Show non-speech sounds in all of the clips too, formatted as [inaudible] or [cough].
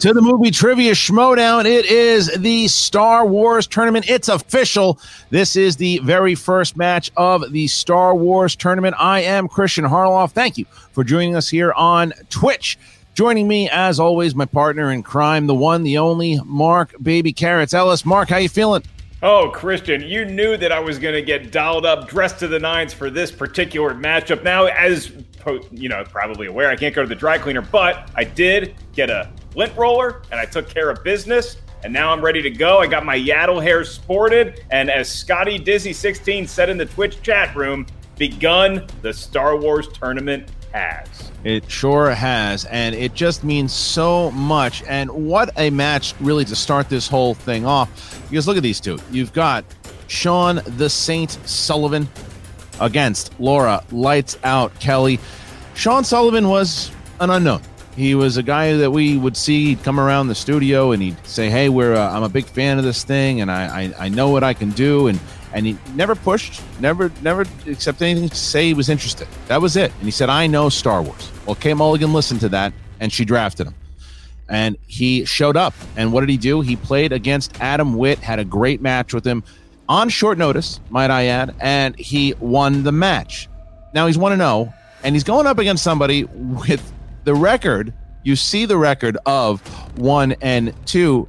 to the movie trivia Schmoedown. It is the Star Wars tournament. It's official. This is the very first match of the Star Wars tournament. I am Christian Harloff. Thank you for joining us here on Twitch. Joining me, as always, my partner in crime, the one, the only, Mark Baby Carrots Ellis. Mark, how you feeling? Oh, Christian, you knew that I was going to get dialed up, dressed to the nines for this particular matchup. Now, as you know, probably aware, I can't go to the dry cleaner, but I did get a lint roller and I took care of business. And now I'm ready to go. I got my Yaddle hair sported. And as Scotty Dizzy16 said in the Twitch chat room, begun the Star Wars tournament has. It sure has. And it just means so much. And what a match, really, to start this whole thing off. Because look at these two. You've got Sean the Saint Sullivan against Laura Lights Out Kelly. Sean Sullivan was an unknown. He was a guy that we would see come around the studio and he'd say, "Hey, we're uh, I'm a big fan of this thing, and I, I I know what I can do." And and he never pushed, never never accepted anything to say he was interested. That was it. And he said, "I know Star Wars." Well, Kay Mulligan listened to that, and she drafted him. And he showed up. And what did he do? He played against Adam Witt, had a great match with him on short notice, might I add, and he won the match. Now he's 1 0, and he's going up against somebody with the record. You see the record of 1 and 2,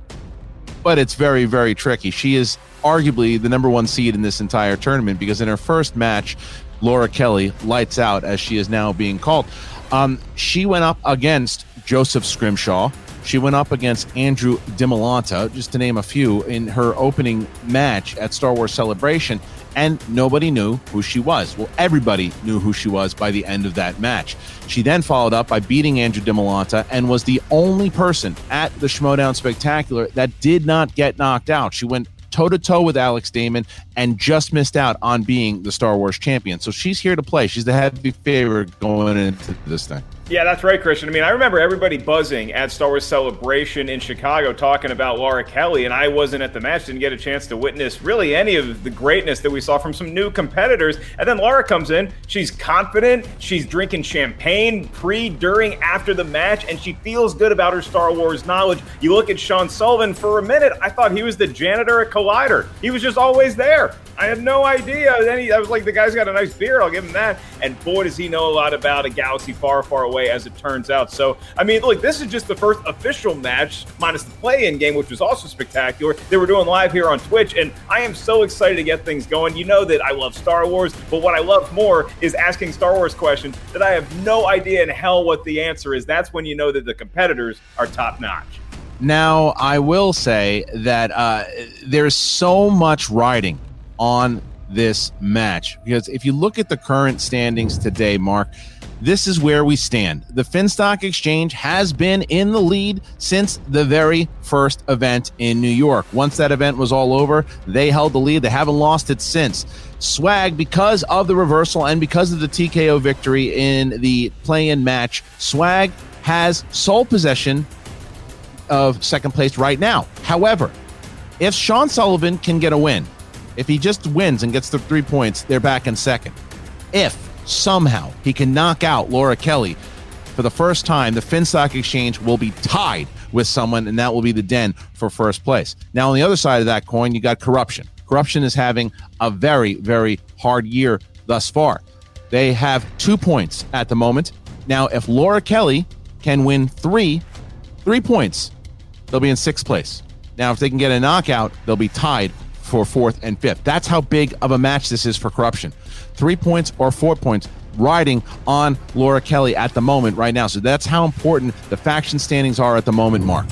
but it's very, very tricky. She is arguably the number one seed in this entire tournament because in her first match, Laura Kelly lights out, as she is now being called. Um, she went up against Joseph Scrimshaw, she went up against Andrew DiMolanta, just to name a few, in her opening match at Star Wars Celebration, and nobody knew who she was. Well, everybody knew who she was by the end of that match. She then followed up by beating Andrew DiMolanta and was the only person at the Schmoedown Spectacular that did not get knocked out. She went toe to toe with Alex Damon and just missed out on being the Star Wars champion. So she's here to play. She's the heavy favorite going into this thing. Yeah, that's right, Christian. I mean, I remember everybody buzzing at Star Wars Celebration in Chicago talking about Laura Kelly, and I wasn't at the match, didn't get a chance to witness really any of the greatness that we saw from some new competitors. And then Laura comes in, she's confident, she's drinking champagne pre, during, after the match, and she feels good about her Star Wars knowledge. You look at Sean Sullivan for a minute, I thought he was the janitor at Collider. He was just always there. I had no idea. Then he, I was like, the guy's got a nice beard, I'll give him that. And boy, does he know a lot about a galaxy far, far away as it turns out. So, I mean, look, this is just the first official match, minus the play in game, which was also spectacular. They were doing live here on Twitch, and I am so excited to get things going. You know that I love Star Wars, but what I love more is asking Star Wars questions that I have no idea in hell what the answer is. That's when you know that the competitors are top notch. Now, I will say that uh, there's so much riding on this match. Because if you look at the current standings today, Mark, this is where we stand. The Finstock Exchange has been in the lead since the very first event in New York. Once that event was all over, they held the lead. They haven't lost it since. Swag, because of the reversal and because of the TKO victory in the play in match, Swag has sole possession of second place right now. However, if Sean Sullivan can get a win, if he just wins and gets the three points, they're back in second. If somehow he can knock out Laura Kelly for the first time, the Finstock Exchange will be tied with someone, and that will be the Den for first place. Now, on the other side of that coin, you got corruption. Corruption is having a very, very hard year thus far. They have two points at the moment. Now, if Laura Kelly can win three, three points, they'll be in sixth place. Now, if they can get a knockout, they'll be tied for fourth and fifth. That's how big of a match this is for corruption. Three points or four points riding on Laura Kelly at the moment right now. So that's how important the faction standings are at the moment, Mark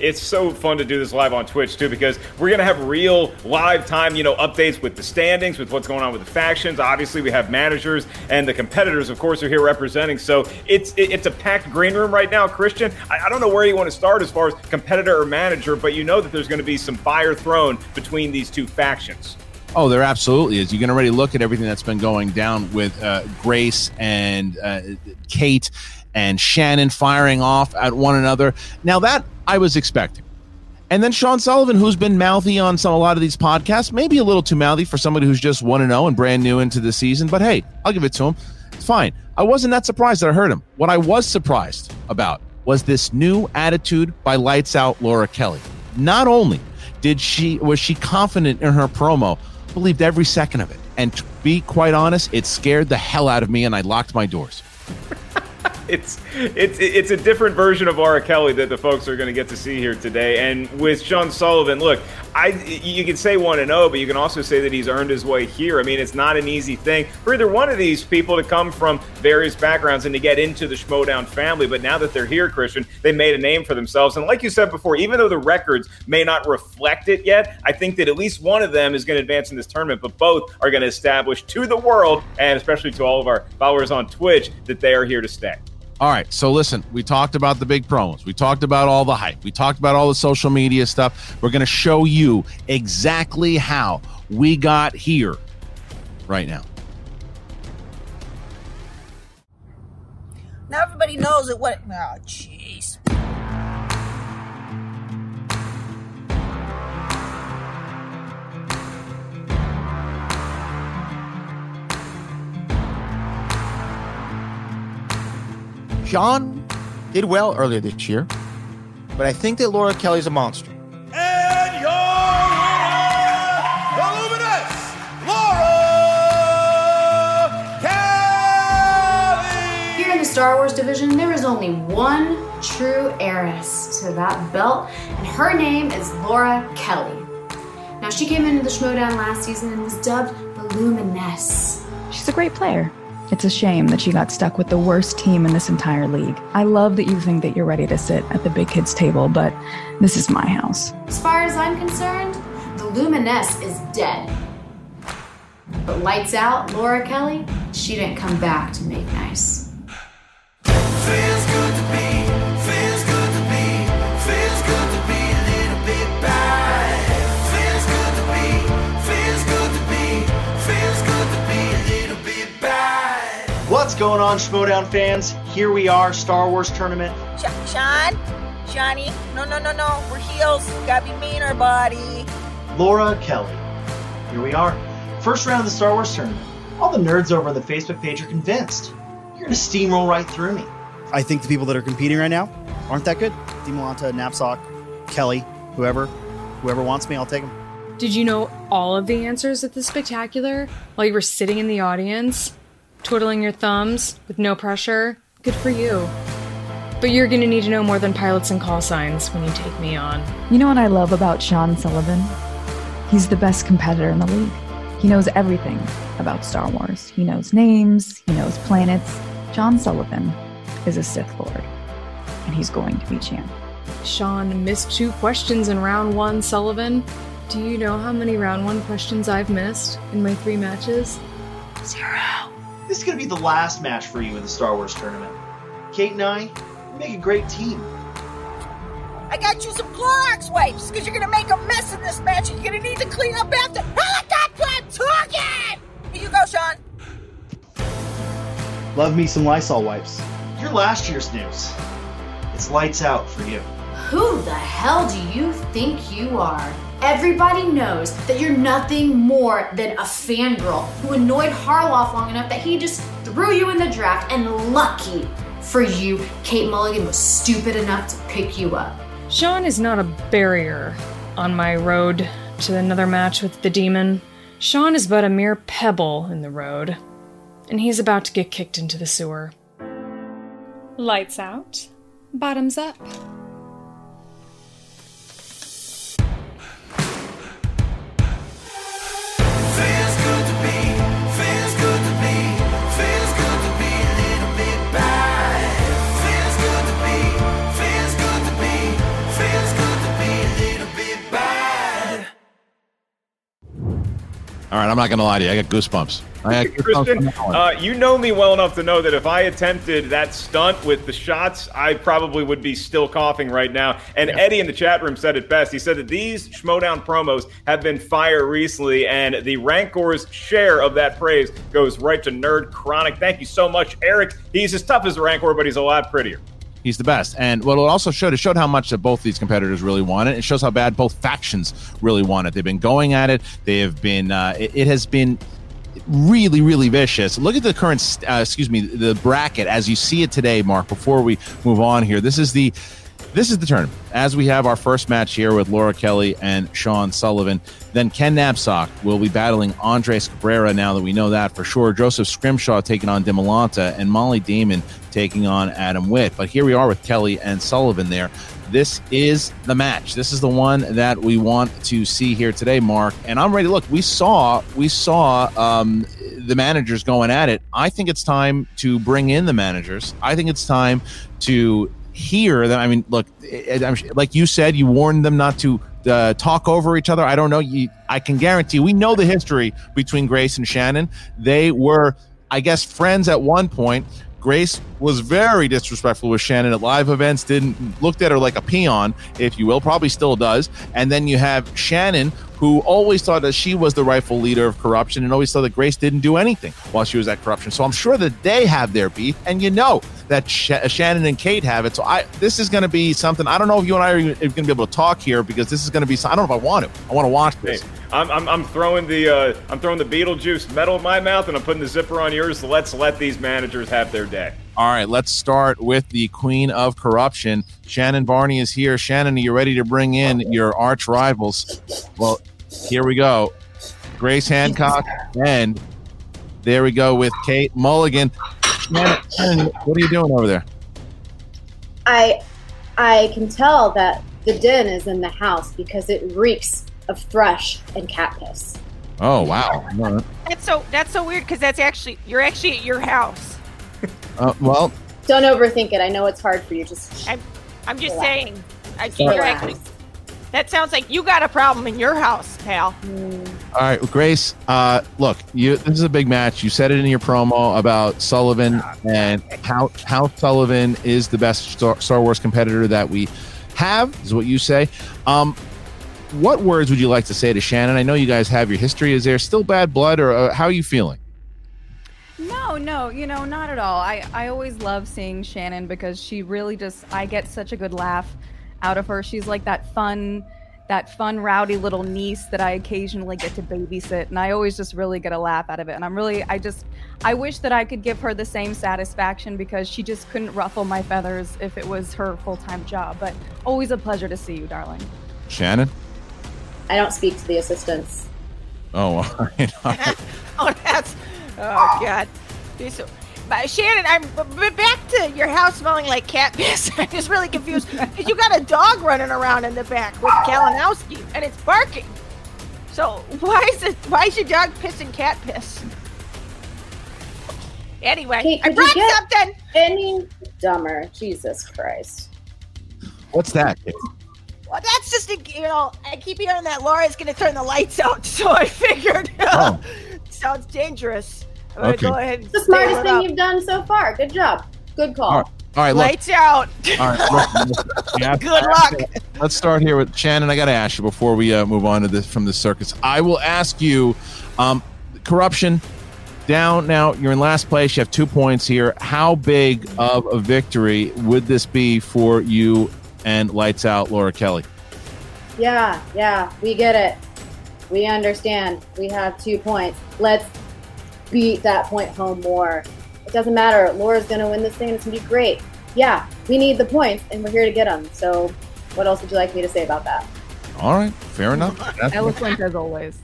it's so fun to do this live on Twitch too because we're gonna have real live time, you know, updates with the standings, with what's going on with the factions. Obviously, we have managers and the competitors, of course, are here representing. So it's it's a packed green room right now, Christian. I, I don't know where you want to start as far as competitor or manager, but you know that there's going to be some fire thrown between these two factions. Oh, there absolutely is. You can already look at everything that's been going down with uh, Grace and uh, Kate and Shannon firing off at one another. Now that I was expecting. And then Sean Sullivan, who's been mouthy on some a lot of these podcasts, maybe a little too mouthy for somebody who's just one and zero oh and brand new into the season. But hey, I'll give it to him. It's fine. I wasn't that surprised that I heard him. What I was surprised about was this new attitude by Lights Out Laura Kelly. Not only did she was she confident in her promo, believed every second of it, and to be quite honest, it scared the hell out of me, and I locked my doors. [laughs] it's it's it's a different version of Laura Kelly that the folks are going to get to see here today. And with Sean Sullivan, look, I you can say one and zero, oh, but you can also say that he's earned his way here. I mean, it's not an easy thing for either one of these people to come from various backgrounds and to get into the Schmoedown family. But now that they're here, Christian, they made a name for themselves. And like you said before, even though the records may not reflect it yet, I think that at least one of them is going to advance in this tournament. But both are going to establish to the world and especially to all of our followers on Twitch that they are here to stay. All right. So listen, we talked about the big promos. We talked about all the hype. We talked about all the social media stuff. We're going to show you exactly how we got here right now. Now everybody knows it. What? Oh, jeez. Sean did well earlier this year, but I think that Laura Kelly's a monster. And your winner, the luminous Laura Kelly. Here in the Star Wars division, there is only one true heiress to that belt, and her name is Laura Kelly. Now, she came into the Schmoedown last season and was dubbed the Luminess. She's a great player. It's a shame that she got stuck with the worst team in this entire league. I love that you think that you're ready to sit at the big kids table, but this is my house. As far as I'm concerned, the Luminess is dead. But lights out, Laura Kelly, she didn't come back to make nice. Going on, Schmoedown fans? Here we are, Star Wars Tournament. Sh- Sean, Johnny, no, no, no, no. We're heels. Gotta be meaner, buddy. Laura Kelly. Here we are. First round of the Star Wars Tournament. All the nerds over on the Facebook page are convinced. You're gonna steamroll right through me. I think the people that are competing right now aren't that good. Demolanta, Napzok, Kelly, whoever, whoever wants me, I'll take them. Did you know all of the answers at the spectacular while you were sitting in the audience, twiddling your thumbs with no pressure? Good for you. But you're gonna need to know more than pilots and call signs when you take me on. You know what I love about Sean Sullivan? He's the best competitor in the league. He knows everything about Star Wars. He knows names, he knows planets. John Sullivan is a Sith Lord, and he's going to be champ. Sean missed two questions in round one, Sullivan. Do you know how many round one questions I've missed in my three matches? Zero. This is going to be the last match for you in the Star Wars tournament. Kate and I, make a great team. I got you some Clorox wipes because you're gonna make a mess in this match and you're gonna need to clean up after. Helicopter I'm talking! Here you go, Sean. Love me some Lysol wipes. You're last year's news. It's lights out for you. Who the hell do you think you are? Everybody knows that you're nothing more than a fangirl who annoyed Harloff long enough that he just threw you in the draft, and lucky for you, Kate Mulligan was stupid enough to pick you up. Sean is not a barrier on my road to another match with the demon. Sean is but a mere pebble in the road, and he's about to get kicked into the sewer. Lights out, bottoms up. All right, I'm not going to lie to you. I got goosebumps. I got goosebumps Christian, on that one. uh, you know me well enough to know that if I attempted that stunt with the shots, I probably would be still coughing right now. And Eddie in the chat room said it best. He said that these Schmoedown promos have been fire recently, and the Rancor's share of that praise goes right to Nerd Chronic. Thank you so much, Eric. He's as tough as Rancor, but he's a lot prettier. He's the best. And what it also showed, it showed how much that both these competitors really want it. It shows how bad both factions really want it. They've been going at it. They have been, uh, it, it has been really, really vicious. Look at the current, uh, excuse me, the bracket as you see it today, Mark, before we move on here. This is the, this is the tournament. As we have our first match here with Laura Kelly and Sean Sullivan, then Ken Napzok will be battling Andres Cabrera now that we know that for sure. Joseph Scrimshaw taking on Demolanta and Molly Damon taking on Adam Witt. But here we are with Kelly and Sullivan there. This is the match. This is the one that we want to see here today, Mark. And I'm ready look. We saw we saw um, the managers going at it. I think it's time to bring in the managers. I think it's time to hear them. I mean, look, I'm, like you said, you warned them not to uh, talk over each other. I don't know. You, I can guarantee we know the history between Grace and Shannon. They were, I guess, friends at one point. Grace was very disrespectful with Shannon at live events, didn't looked at her like a peon, if you will, probably still does. And then you have Shannon, who always thought that she was the rightful leader of corruption and always thought that Grace didn't do anything while she was at corruption. So I'm sure that they have their beef, and you know that Sh- Shannon and Kate have it. So I this is going to be something. I don't know if you and I are going to be able to talk here because this is going to be. I don't know if I want to. I want to watch this. I'm, I'm, I'm throwing the uh, I'm throwing the Beetlejuice metal in my mouth, and I'm putting the zipper on yours. Let's let these managers have their day. All right, let's start with the queen of corruption. Shannon Barney is here. Shannon, are you ready to bring in your arch rivals? Well, here we go. Grace Hancock, and there we go with Kate Mulligan. Shannon, Shannon, [clears throat] what are you doing over there? I I can tell that the den is in the house because it reeks of thrush and cat piss. Oh wow. That's so that's so weird because that's actually you're actually at your house. [laughs] Uh, well, Don't overthink it. I know it's hard for you. Just I'm I'm just Relax. saying. I think Relax. you're actually. That sounds like you got a problem in your house, pal. All right, well, Grace. Uh, look, you. This is a big match. You said it in your promo about Sullivan and how how Sullivan is the best Star, Star Wars competitor that we have. Is what you say. Um, what words would you like to say to Shannon? I know you guys have your history. Is there still bad blood, or uh, how are you feeling? No, no, you know, not at all. I, I always love seeing Shannon because she really just I get such a good laugh out of her. She's like that fun that fun rowdy little niece that I occasionally get to babysit and I always just really get a laugh out of it. And I'm really I just I wish that I could give her the same satisfaction because she just couldn't ruffle my feathers if it was her full-time job. But always a pleasure to see you, darling. Shannon. I don't speak to the assistants. Oh, [laughs] all right. All right. [laughs] Oh, that's oh god. You're so- but Shannon, I'm b- back to your house smelling like cat piss. [laughs] I'm just really confused. 'Cause you got a dog running around in the back with Kalinowski, and it's barking. So why is it? Why is your dog pissing cat piss? Anyway, Kate, I could you brought get something. Any dumber? Jesus Christ! What's that? Well, that's just a, you know, I keep hearing that Laura's going to turn the lights out, [laughs] so I figured [laughs] Oh. sounds dangerous. I'm going to Okay. go ahead It's the smartest thing up. you've done so far. Good job. Good call. All right, all right look. Lights out. All right, look, look, [laughs] yeah, Good luck. Let's start here with Shannon. I got to ask you before we uh, move on to this from the circus. I will ask you, um, corruption down now. You're in last place. You have two points here. How big of a victory would this be for you and lights out, Laura Kelly? Yeah, yeah, we get it. We understand. We have two points. Let's beat that point home more. It doesn't matter. Laura's going to win this thing. and It's going to be great. Yeah, we need the points, and we're here to get them. So, what else would you like me to say about that? All right, fair enough. [laughs] That's- Eloquent as always.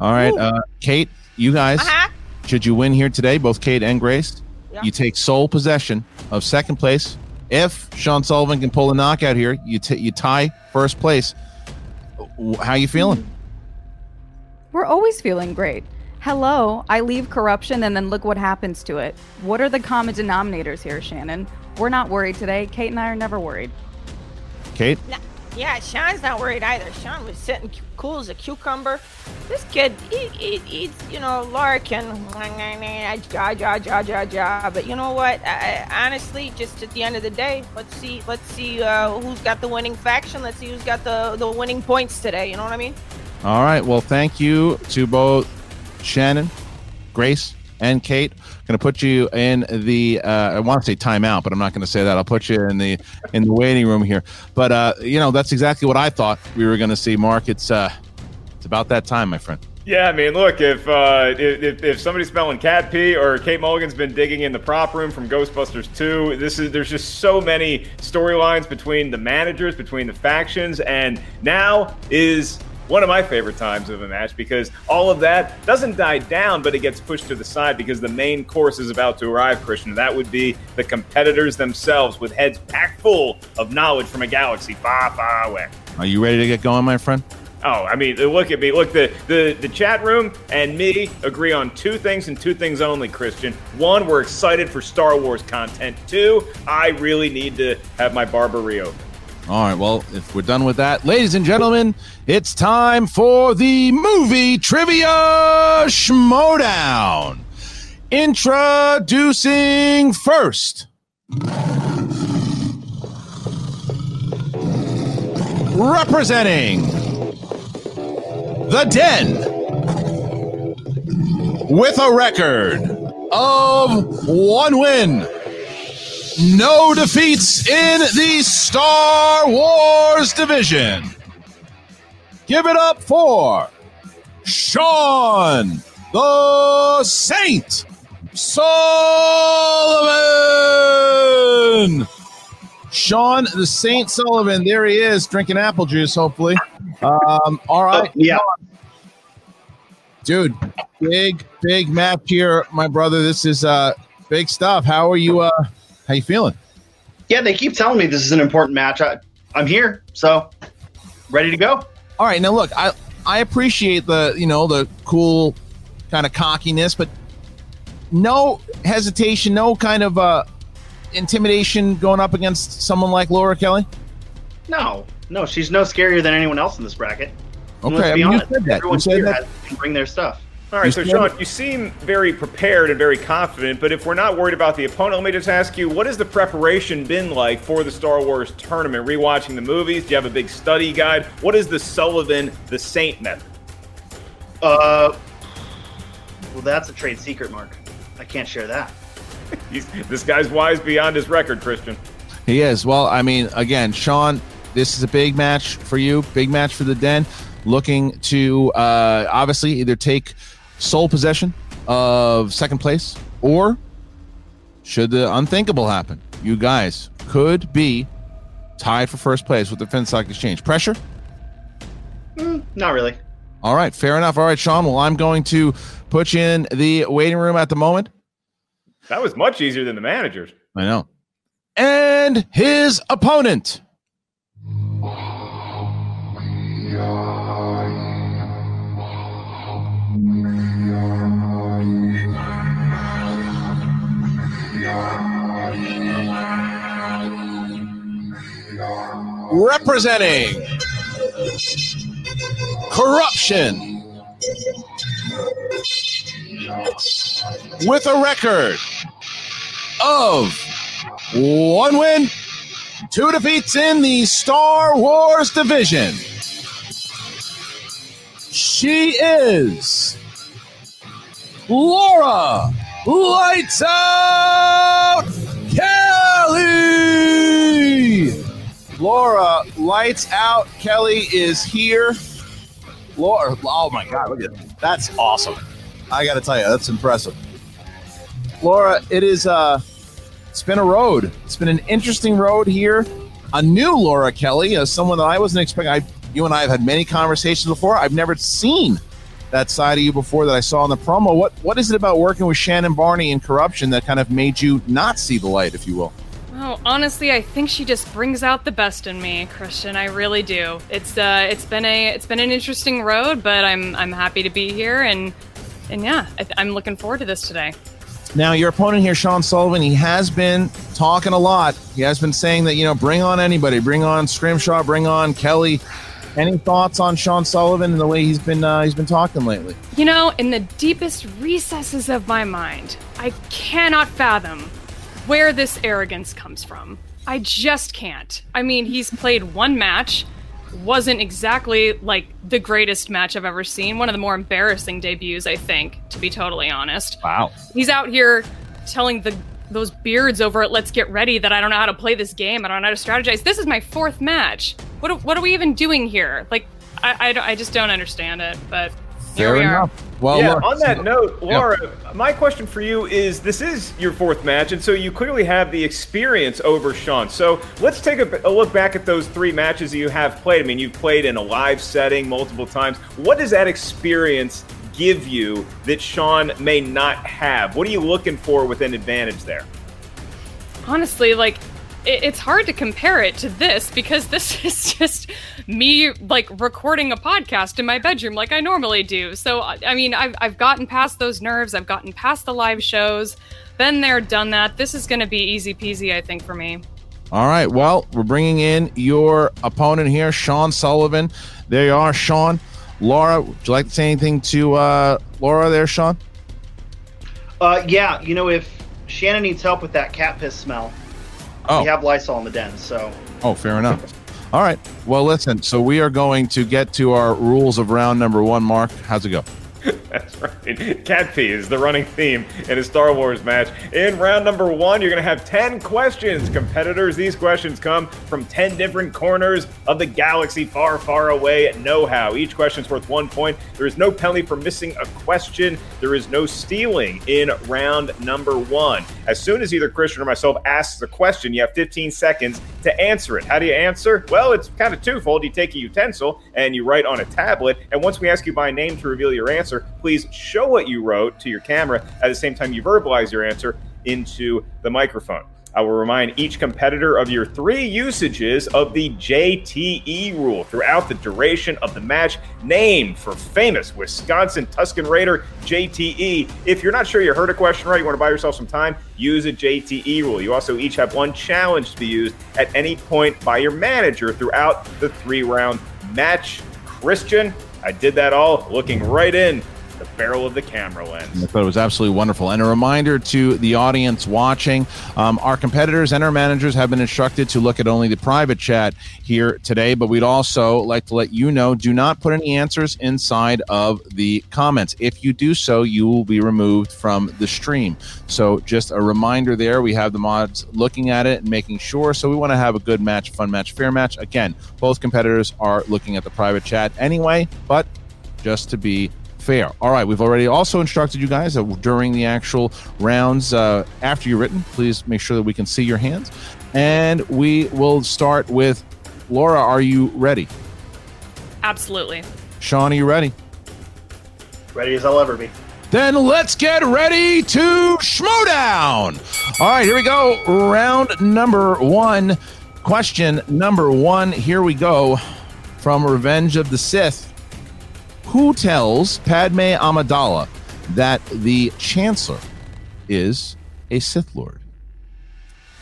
all right, uh, Kate, you guys, Uh-huh. should you win here today, both Kate and Grace, Yeah. you take sole possession of second place. If Sean Sullivan can pull a knockout here, you t- you tie first place. W- How you feeling? We're always feeling great. Hello, I leave corruption and then look what happens to it. What are the common denominators here, Shannon? We're not worried today. Kate and I are never worried. Kate, Yeah, Sean's not worried either. Sean was sitting cool as a cucumber. This kid, he, he, he's, you know, Laura can, ja, ja, ja, ja, ja. But you know what? I, I- honestly, just at the end of the day, let's see, let's see uh, who's got the winning faction. Let's see who's got the the winning points today. You know what I mean? All right. Well, thank you to both Shannon, Grace, and Kate. Going to put you in the. Uh, I want to say timeout, but I'm not going to say that. I'll put you in the in the waiting room here. But uh, you know, that's exactly what I thought we were going to see. Mark, it's uh, it's about that time, my friend. Yeah, I mean, look, if, uh, if if somebody's smelling cat pee or Kate Mulligan's been digging in the prop room from Ghostbusters 2, this is there's just so many storylines between the managers, between the factions, and now is one of my favorite times of a match because all of that doesn't die down, but it gets pushed to the side because the main course is about to arrive, Christian. That would be the competitors themselves with heads packed full of knowledge from a galaxy far, far away. Are you ready to get going, my friend? Oh, I mean, look at me. Look, the, the, the chat room and me agree on two things and two things only, Christian. One, we're excited for Star Wars content. Two, I really need to have my barberio. All right. Well, if we're done with that, ladies and gentlemen, it's time for the movie trivia Schmoedown. Introducing first. Representing the Den with a record of one win, no defeats in the Star Wars division. Give it up for Sean the Saint Sullivan. Sean the Saint Sullivan, there he is, drinking apple juice, hopefully. Um, all right. yeah. Dude, big, big map here, my brother. This is uh big stuff. How are you uh how you feeling? Yeah, they keep telling me this is an important match. I, I'm here, so ready to go. All right, now look, I I appreciate the you know the cool kind of cockiness, but no hesitation, no kind of uh intimidation going up against someone like Laura Kelly. No, no, she's no scarier than anyone else in this bracket. Okay, let's I be mean, you honest, said that. You said here that. has, bring their stuff. All right, so Sean, you seem very prepared and very confident, but if we're not worried about the opponent, let me just ask you, what has the preparation been like for the Star Wars tournament? Rewatching the movies? Do you have a big study guide? What is the Sullivan the Saint method? Uh, well, that's a trade secret, Mark. I can't share that. [laughs] He's, this guy's wise beyond his record, Christian. He is. Well, I mean, again, Sean, this is a big match for you, big match for the Den. Looking to uh, obviously either take sole possession of second place or should the unthinkable happen, you guys could be tied for first place with the Finstock Exchange. Pressure? Mm, not really. All right, fair enough. All right, Sean. Well, I'm going to put you in the waiting room at the moment. That was much easier than the managers. I know. And his opponent. Representing corruption with a record of one win, two defeats in the Star Wars division. She is Laura Lights Out. Laura Lights Out Kelly is here. Laura, oh my God, look at that. That's awesome. I got to tell you, that's impressive. Laura, it is uh it's been a road. It's been an interesting road here. A new Laura Kelly, as someone that I wasn't expecting. I, you and I have had many conversations before. I've never seen that side of you before that I saw in the promo. What what is it about working with Shannon Barney in corruption that kind of made you not see the light, if you will? Honestly, I think she just brings out the best in me, Christian. I really do. It's uh, it's been a it's been an interesting road, but I'm I'm happy to be here, and and yeah, I, I'm looking forward to this today. Now, your opponent here, Sean Sullivan, he has been talking a lot. He has been saying that, you know, bring on anybody, bring on Scrimshaw, bring on Kelly. Any thoughts on Sean Sullivan and the way he's been uh, he's been talking lately? You know, in the deepest recesses of my mind, I cannot fathom where this arrogance comes from. I just can't. I mean, he's played one match, wasn't exactly like the greatest match I've ever seen. One of the more embarrassing debuts, I think, to be totally honest. Wow. He's out here telling the those beards over at Let's Get Ready that I don't know how to play this game. I don't know how to strategize. This is my fourth match. What are- what are we even doing here? Like, I, I, I just don't understand it. But here we are. Well, yeah, look- on that note, Yeah. Laura, my question for you is this is your fourth match, and so you clearly have the experience over Sean. So let's take a, a look back at those three matches that you have played. I mean, you've played in a live setting multiple times. What does that experience give you that Sean may not have? What are you looking for with an advantage there? honestly, like it, it's hard to compare it to this because this [laughs] is just me like recording a podcast in my bedroom like I normally do. So I I mean, I've I've gotten past those nerves. I've gotten past the live shows. Been there, done that. This is going to be easy peasy, I think, for me. All right. Well, we're bringing in your opponent here, Sean Sullivan. There you are, Sean. Laura, would you like to say anything to uh, Laura there, Sean? Uh, yeah, you know, if Shannon needs help with that cat piss smell, Oh. we have Lysol in the den, so. Oh, fair enough. All right. Well, listen. So we are going to get to our rules of round number one. Mark, how's it go? [laughs] That's right. Cat pee is the running theme in a Star Wars match. In round number one, you're going to have 10 questions, competitors. These questions come from 10 different corners of the galaxy far, far away Know How. Each question's worth one point. There is no penalty for missing a question. There is no stealing in round number one. As soon as either Christian or myself asks a question, you have 15 seconds to answer it. How do you answer? Well, it's kind of twofold. You take a utensil and you write on a tablet. And once we ask you by name to reveal your answer, please show what you wrote to your camera at the same time you verbalize your answer into the microphone. I will remind each competitor of your three usages of the JTE rule throughout the duration of the match. Name for famous Wisconsin Tusken Raider JTE. If you're not sure you heard a question right, you want to buy yourself some time, use a JTE rule. You also each have one challenge to be used at any point by your manager throughout the three round match. Christian, I did that all looking right in the barrel of the camera lens. I thought it was absolutely wonderful. And a reminder to the audience watching um, our competitors and our managers have been instructed to look at only the private chat here today. But we'd also like to let you know do not put any answers inside of the comments. If you do so, you will be removed from the stream. So just a reminder there. We have the mods looking at it and making sure. So we want to have a good match, fun match, fair match. Again, both competitors are looking at the private chat anyway, but just to be fair. All right, we've already also instructed you guys that during the actual rounds, uh, after you're written, please make sure that we can see your hands. And we will start with Laura. Are you ready? Absolutely. Sean, are you ready? Ready as I'll ever be. Then let's get ready to Schmoedown. All right, here we go. Round number one. Question number one. Here we go from Revenge of the Sith. Who tells Padme Amidala that the Chancellor is a Sith Lord?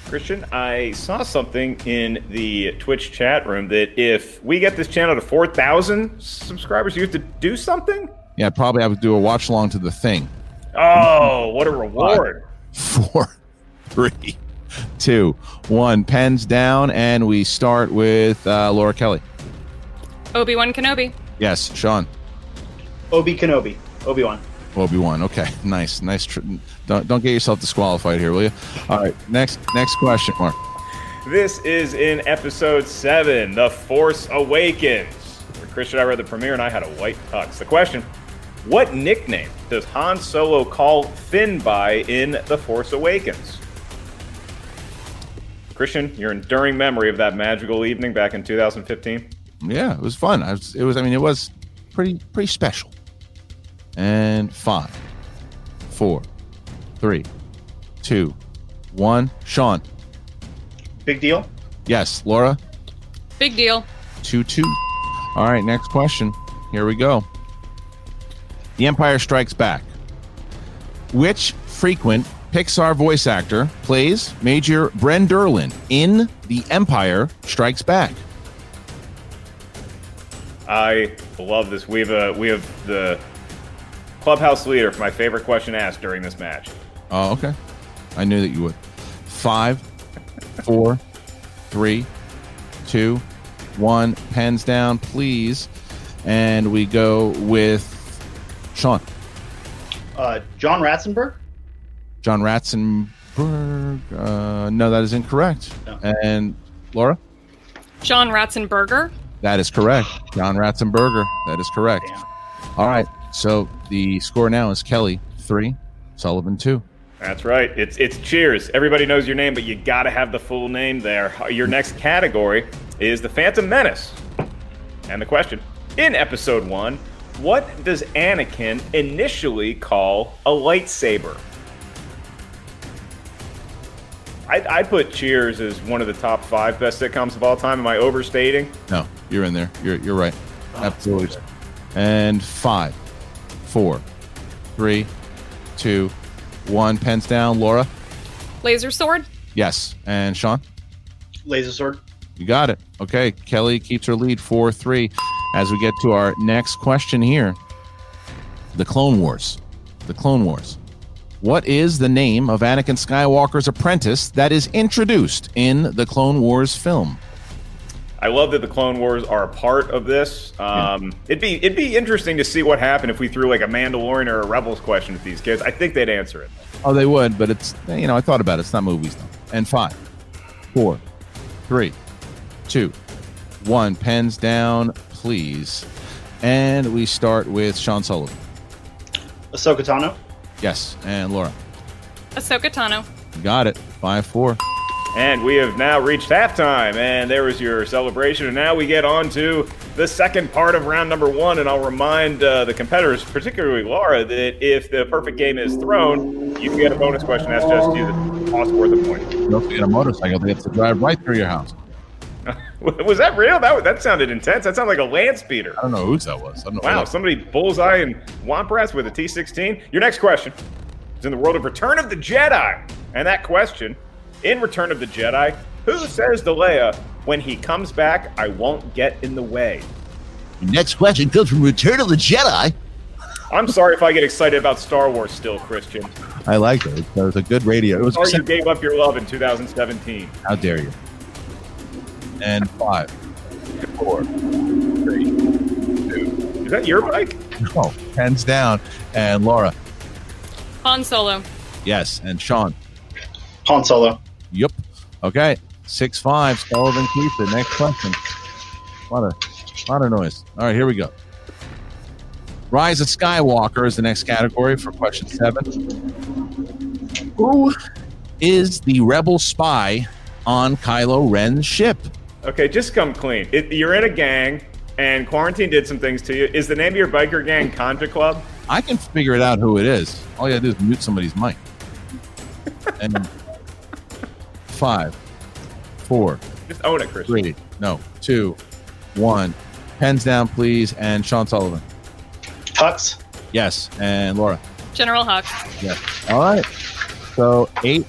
Christian, I saw something in the Twitch chat room that if we get this channel to 4,000 subscribers, you have to do something? Yeah, probably I would do a watch along to the thing. Oh, what a reward. [laughs] Four, three, two, one. Pens down, and we start with uh, Laura Kelly. Obi Wan Kenobi. Yes, Sean. Obi Kenobi. Obi Wan. Obi Wan. Okay, nice, nice. Tr- don't don't get yourself disqualified here, will you? All right, next next question, Mark. This is in episode 7, The Force Awakens. Where Christian and I read the premiere and I had a white tux. The question What nickname does Han Solo call Finn by in The Force Awakens? Christian, your enduring memory of that magical evening back in 2015? Yeah, it was fun. I was, it was. I mean, it was pretty pretty special. And five, four, three, two, one. Sean. Big deal. Yes, Laura. Big deal. Two two. All right, next question. Here we go. The Empire Strikes Back. Which frequent Pixar voice actor plays Major Bren Derlin in The Empire Strikes Back? I love this. We have a we have the clubhouse leader for my favorite question asked during this match. Oh, okay. I knew that you would. Five, four, three, two, one. Pens down, please. And we go with Sean. Uh, John Ratzenberg. John Ratzenberg. Uh, no, that is incorrect. No. And Laura? John Ratzenberger. That is correct. John Ratzenberger. That is correct. All right. So the score now is Kelly three, Sullivan two. That's right. It's it's cheers. Everybody knows your name, but you got to have the full name there. Your next category is the Phantom Menace. And the question in episode one, what does Anakin initially call a lightsaber? I, I put Cheers as one of the top five best sitcoms of all time. Am I overstating? No, you're in there. You're you're right. Oh, Absolutely. And five, four, three, two, one. Pens down. Laura. Laser sword. Yes. And Sean. Laser sword. You got it. Okay. Kelly keeps her lead 4 3 as we get to our next question here The Clone Wars. The Clone Wars. What is the name of Anakin Skywalker's apprentice that is introduced in the Clone Wars film? I love that the Clone Wars are a part of this. Um, It'd be it'd be interesting to see what happened if we threw like a Mandalorian or a Rebels question at these kids. I think they'd answer it. Oh, they would, but it's, you know, I thought about it. It's not movies, though. And five, four, three, two, one. Pens down, please. And we start with Sean Sullivan. Ahsoka Tano. Yes. And Laura. Ahsoka Tano. Got it. Five, four. And we have now reached halftime, and there was your celebration. And now we get on to the second part of round number one. And I'll remind uh, the competitors, particularly Laura, that if the perfect game is thrown, you can get a bonus question asked just you that costs worth a point. Don't forget a motorcycle. They have to drive right through your house. [laughs] Was that real? That that sounded intense. That sounded like a land speeder. I don't know whose that was. I don't know Wow, somebody bullseye and Womprats with a T16. Your next question is in the world of Return of the Jedi. And that question, in Return of the Jedi, who says to Leia, when he comes back, I won't get in the way? Next question comes from Return of the Jedi. I'm sorry if I get excited about Star Wars still, Christian. I like it. It was a good radio. It was. Sorry you gave up your love in 2017. How dare you? And five, four, three, two. Is that your bike? No, hands down. And Laura. Han Solo. Yes. And Sean. Han Solo. Yep. Okay. Six five. Sullivan keeps it. Next question. What a lot of, lot of noise. All right, here we go. Rise of Skywalker is the next category for question seven. Who is the rebel spy on Kylo Ren's ship? Okay, just come clean. It, you're in a gang, and quarantine did some things to you. Is the name of your biker gang Contra Club? I can figure it out who it is. All you gotta do is mute somebody's mic. And five, four, Just own it, Chris. three, no, two, one. Pens down, please. And Sean Sullivan. Tux. Yes. And Laura. General Hux. Yes. All right. So eight,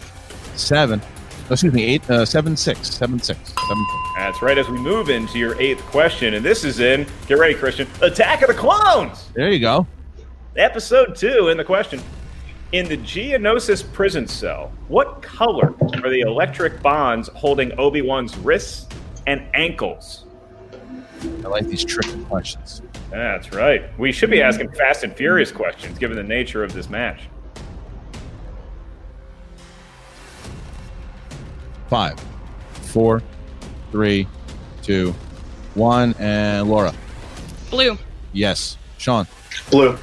seven. excuse me, eight, uh, seven, six, seven, six, seven, six. That's right. As we move into your eighth question, and this is in, get ready, Christian, Attack of the Clones, There you go. episode two. In the question, in the Geonosis prison cell, what color are the electric bonds holding Obi Wan's wrists and ankles? I like these tricky questions. That's right. We should be asking Fast and Furious questions, given the nature of this match. Five, four, three, two, one, and Laura. Blue. Yes. Sean. Blue.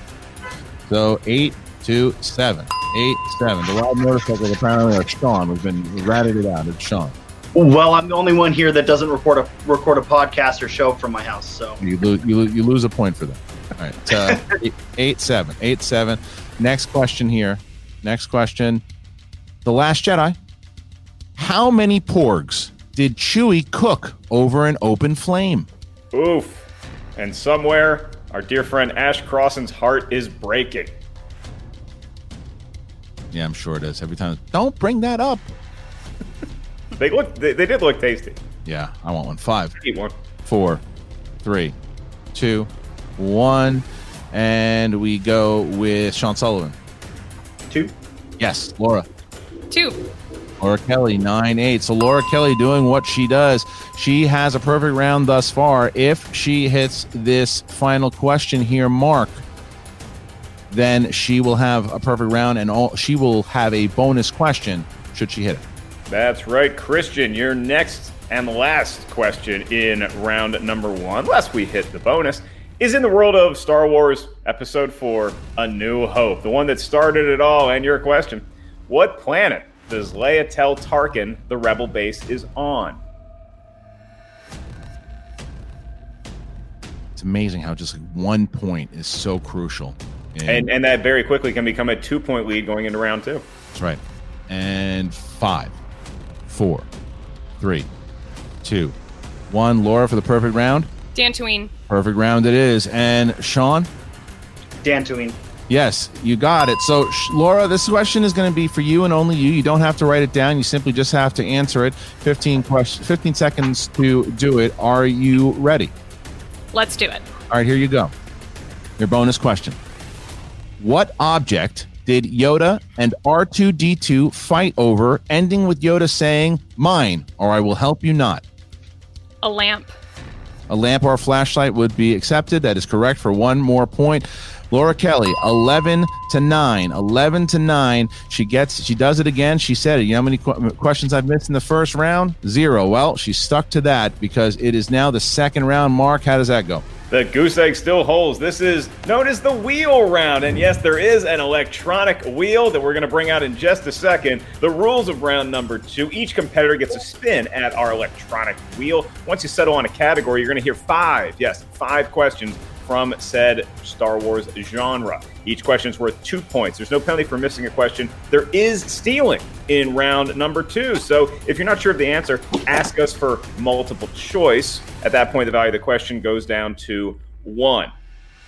So eight, two, seven. Eight, seven. The wild motorcycle apparently are Sean. We've been ratted it out. It's Sean. Well, I'm the only one here that doesn't record a record a podcast or show from my house. So You lose. You, lo- you lose a point for that. All right. Uh, [laughs] eight, eight, seven. Eight, seven. Next question here. Next question. The Last Jedi. How many porgs did Chewie cook over an open flame? Oof. And somewhere, our dear friend Ash Crossan's heart is breaking. Yeah, I'm sure it is. Every time. Don't bring that up. [laughs] They look. They, they did look tasty. Yeah, I want one. Five, Eat one. four, three, two, one, and we go with Sean Sullivan. Two. Yes, Laura. Two. Laura Kelly, 9 8. So Laura Kelly doing what she does. She has a perfect round thus far. If she hits this final question here, Mark, then she will have a perfect round and all, she will have a bonus question should she hit it. That's right, Christian. Your next and last question in round number one, unless we hit the bonus, is in the world of Star Wars Episode 4 A New Hope, the one that started it all. And your question What planet does Leia tell Tarkin the rebel base is on? It's amazing how just one point is so crucial. And, and that very quickly can become a two point lead going into round two. That's right. And five, four, three, two, one. Laura for the perfect round. Dantooine. Perfect round it is. And Sean? Dantooine. Yes, you got it. So, Sh- Laura, this question is going to be for you and only you. You don't have to write it down. You simply just have to answer it. 15 questions, 15 seconds to do it. Are you ready? Let's do it. All right, here you go. Your bonus question. What object did Yoda and R2D2 fight over, ending with Yoda saying, Mine, or I will help you not? A lamp. A lamp or a flashlight would be accepted. That is correct for one more point. Laura Kelly, 11 to 9. 11 to 9. She gets, she does it again. She said it. You know how many qu- questions I've missed in the first round? Zero. Well, she stuck to that because it is now the second round. Mark, how does that go? The goose egg still holds. This is known as the wheel round. And yes, there is an electronic wheel that we're going to bring out in just a second. The rules of round number two each competitor gets a spin at our electronic wheel. Once you settle on a category, you're going to hear five, yes, five questions from said Star Wars genre. Each question is worth two points. There's no penalty for missing a question. There is stealing in round number two. So if you're not sure of the answer, ask us for multiple choice. At that point, the value of the question goes down to one.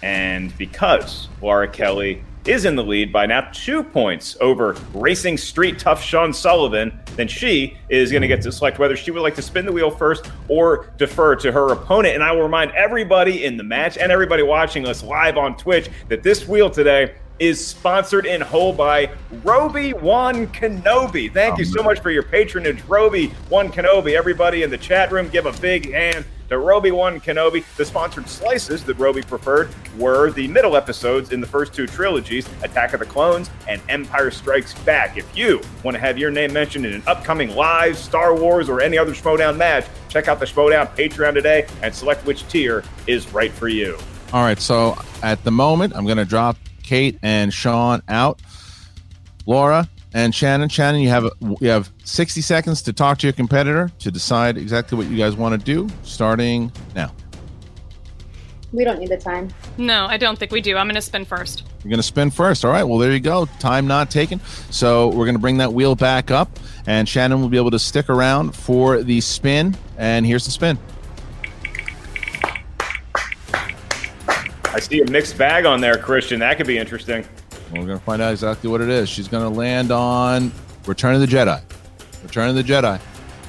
And because Laura Kelly is in the lead by now two points over Racing Street Tough Sean Sullivan, then she is going to get to select whether she would like to spin the wheel first or defer to her opponent. And I will remind everybody in the match and everybody watching us live on Twitch that this wheel today is sponsored in whole by Roby One Kenobi. Thank you so much for your patronage, Roby One Kenobi. Everybody in the chat room, give a big hand to Roby One Kenobi. The sponsored slices that Roby preferred were the middle episodes in the first two trilogies, Attack of the Clones and Empire Strikes Back. If you want to have your name mentioned in an upcoming live Star Wars or any other Schmoedown match, check out the Schmoedown Patreon today and select which tier is right for you. All right, so at the moment, I'm going to drop Kate and Sean out. Laura and Shannon. Shannon, you have you have 60 seconds to talk to your competitor to decide exactly what you guys want to do, starting now. We don't need the time. No, I don't think we do. I'm going to spin first. You're going to spin first. All right. Well, there you go. Time not taken. So we're going to bring that wheel back up, and Shannon will be able to stick around for the spin. And here's the spin. I see a mixed bag on there, Christian. That could be interesting. We're going to find out exactly what it is. She's going to land on Return of the Jedi. Return of the Jedi.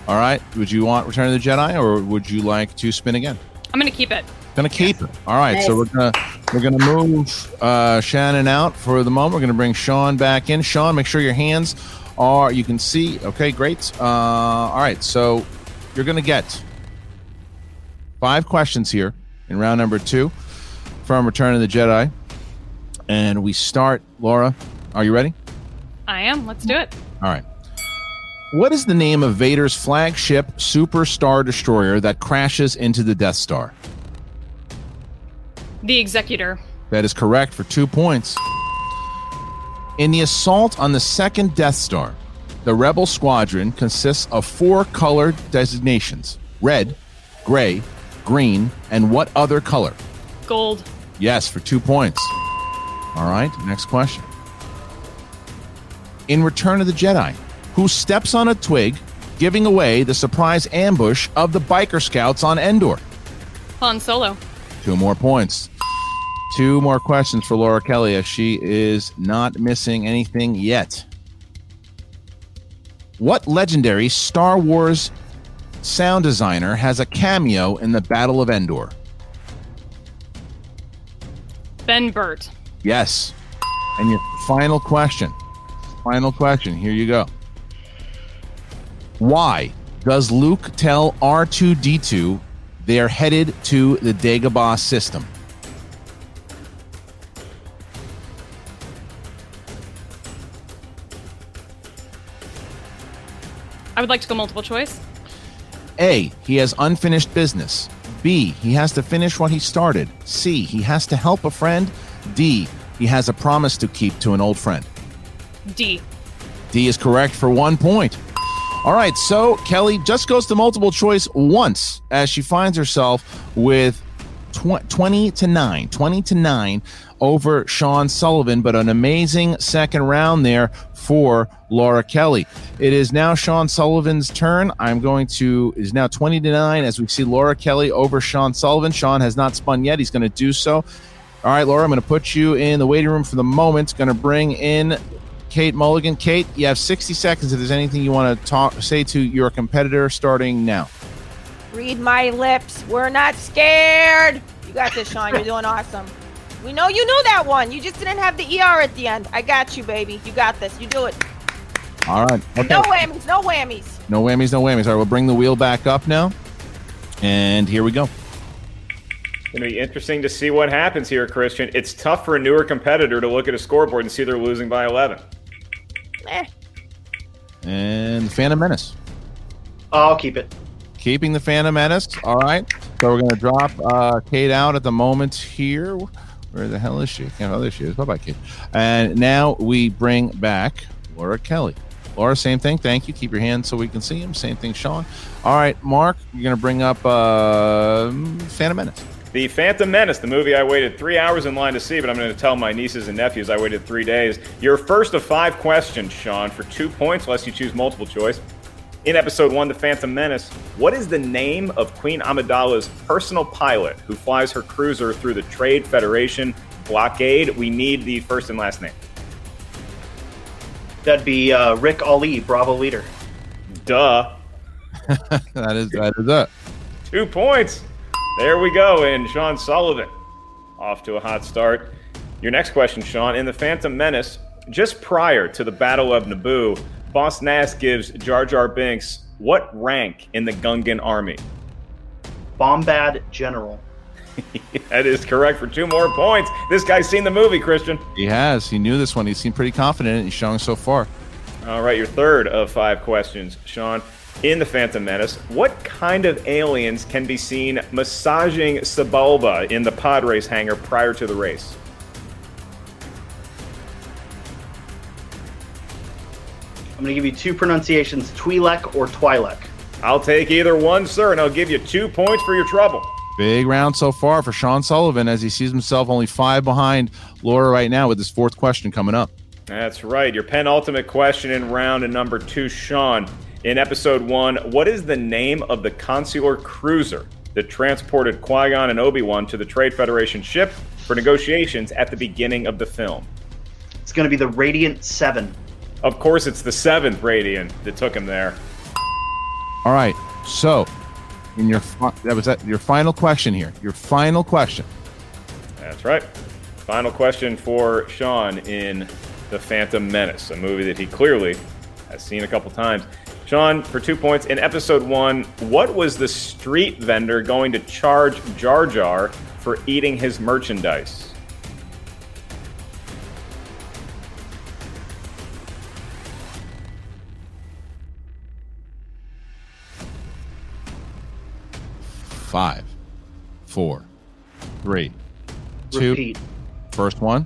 All right. Would you want Return of the Jedi, or would you like to spin again? I'm gonna keep it. Gonna keep it. All right. So we're gonna we're gonna move uh, Shannon out for the moment. We're gonna bring Sean back in. Sean, make sure your hands are you can see. Okay, great. Uh, all right. So you're gonna get five questions here in round number two from Return of the Jedi, and we start. Laura, are you ready? I am. Let's do it. All right. What is the name of Vader's flagship Super Star Destroyer that crashes into the Death Star? The Executor. That is correct for two points. In the assault on the second Death Star, the Rebel Squadron consists of four color designations red, gray, green, and what other color? Gold. Yes, for two points. All right, next question. In Return of the Jedi, who steps on a twig, giving away the surprise ambush of the biker scouts on Endor? Han Solo. Two more points. Two more questions for Laura Kelly as she is not missing anything yet. What legendary Star Wars sound designer has a cameo in the Battle of Endor? Ben Burtt. Yes. And your final question. Final question. Here you go. Why does Luke tell R2D2 they are headed to the Dagobah system? I would like to go multiple choice. A. He has unfinished business. B. He has to finish what he started. C. He has to help a friend. D. He has a promise to keep to an old friend. D. D is correct for one point. All right, so Kelly just goes to multiple choice once as she finds herself with tw- 20 to 9, 20 to 9 over Sean Sullivan, but an amazing second round there for Laura Kelly. It is now Sean Sullivan's turn. I'm going to is now 20 to 9 as we see Laura Kelly over Sean Sullivan. Sean has not spun yet. He's going to do so. All right, Laura, I'm going to put you in the waiting room for the moment. Going to bring in Kate Mulligan. Kate, you have 60 seconds if there's anything you want to talk say to your competitor starting now. Read my lips. We're not scared. You got this, Sean. You're doing [laughs] awesome. We know you knew that one. You just didn't have the ER at the end. I got you, baby. You got this. You do it. All right. Okay. No whammies. No whammies. No whammies, no whammies. All right, we'll bring the wheel back up now. And here we go. It's going to be interesting to see what happens here, Christian. It's tough for a newer competitor to look at a scoreboard and see they're losing by 11. Eh. And the Phantom Menace. I'll keep it. Keeping the Phantom Menace. All right. So we're going to drop uh, Kate out at the moment here. Where the hell is she? Oh, there she is. Bye bye, Kate. And now we bring back Laura Kelly. Laura, same thing. Thank you. Keep your hands so we can see him. Same thing, Sean. All right, Mark, you're going to bring up uh, Phantom Menace. The Phantom Menace, the movie I waited three hours in line to see, but I'm going to tell my nieces and nephews I waited three days. Your first of five questions, Sean, for two points, unless you choose multiple choice. In episode one, The Phantom Menace, what is the name of Queen Amidala's personal pilot who flies her cruiser through the Trade Federation blockade? We need the first and last name. That'd be uh, Ric Olié, Bravo leader. Duh. [laughs] that is that is it. Two points. There we go. And Sean Sullivan off to a hot start. Your next question, Sean. In the Phantom Menace, just prior to the Battle of Naboo, Boss Nass gives Jar Jar Binks what rank in the Gungan army? Bombad General. [laughs] that is correct for two more points. This guy's seen the movie, Christian. He has. He knew this one. He seemed pretty confident in it. He's showing so far. All right, your third of five questions, Sean. In the Phantom Menace, what kind of aliens can be seen massaging Sebulba in the pod race hangar prior to the race? I'm going to give you two pronunciations Twi'lek or Twi'lek. I'll take either one, sir, and I'll give you two points for your trouble. Big round so far for Sean Sullivan as he sees himself only five behind Laura right now with his fourth question coming up. That's right. Your penultimate question in round and number two, Sean. In episode one, what is the name of the consular cruiser that transported Qui Gon and Obi Wan to the Trade Federation ship for negotiations at the beginning of the film? It's going to be the Radiant 7. Of course, it's the seventh Radiant that took him there. All right. So, in your that was that, your final question here. Your final question. That's right. Final question for Sean in The Phantom Menace, a movie that he clearly has seen a couple times. Sean, for two points, in episode one, what was the street vendor going to charge Jar Jar for eating his merchandise? Five, four, three, two. Repeat. First one.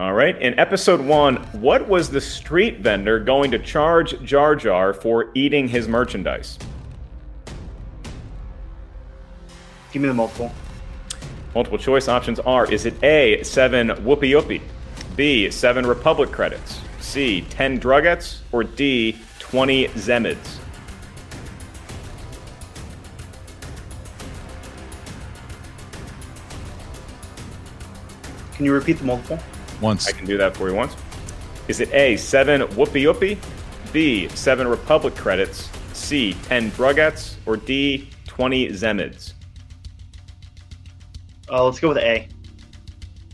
All right. In episode one, what was the street vendor going to charge Jar Jar for eating his merchandise? Give me the multiple. Multiple choice options are Is it A, 7 Whoopie Whoopie, B, 7 Republic credits, C, 10 truguts, or D, 20 Zemids? Can you repeat the multiple? Once. I can do that for you once. Is it A, 7 Whoopie Whoopie, B, 7 Republic credits, C, 10 truguts, or D, 20 Zemids? Uh, let's go with A.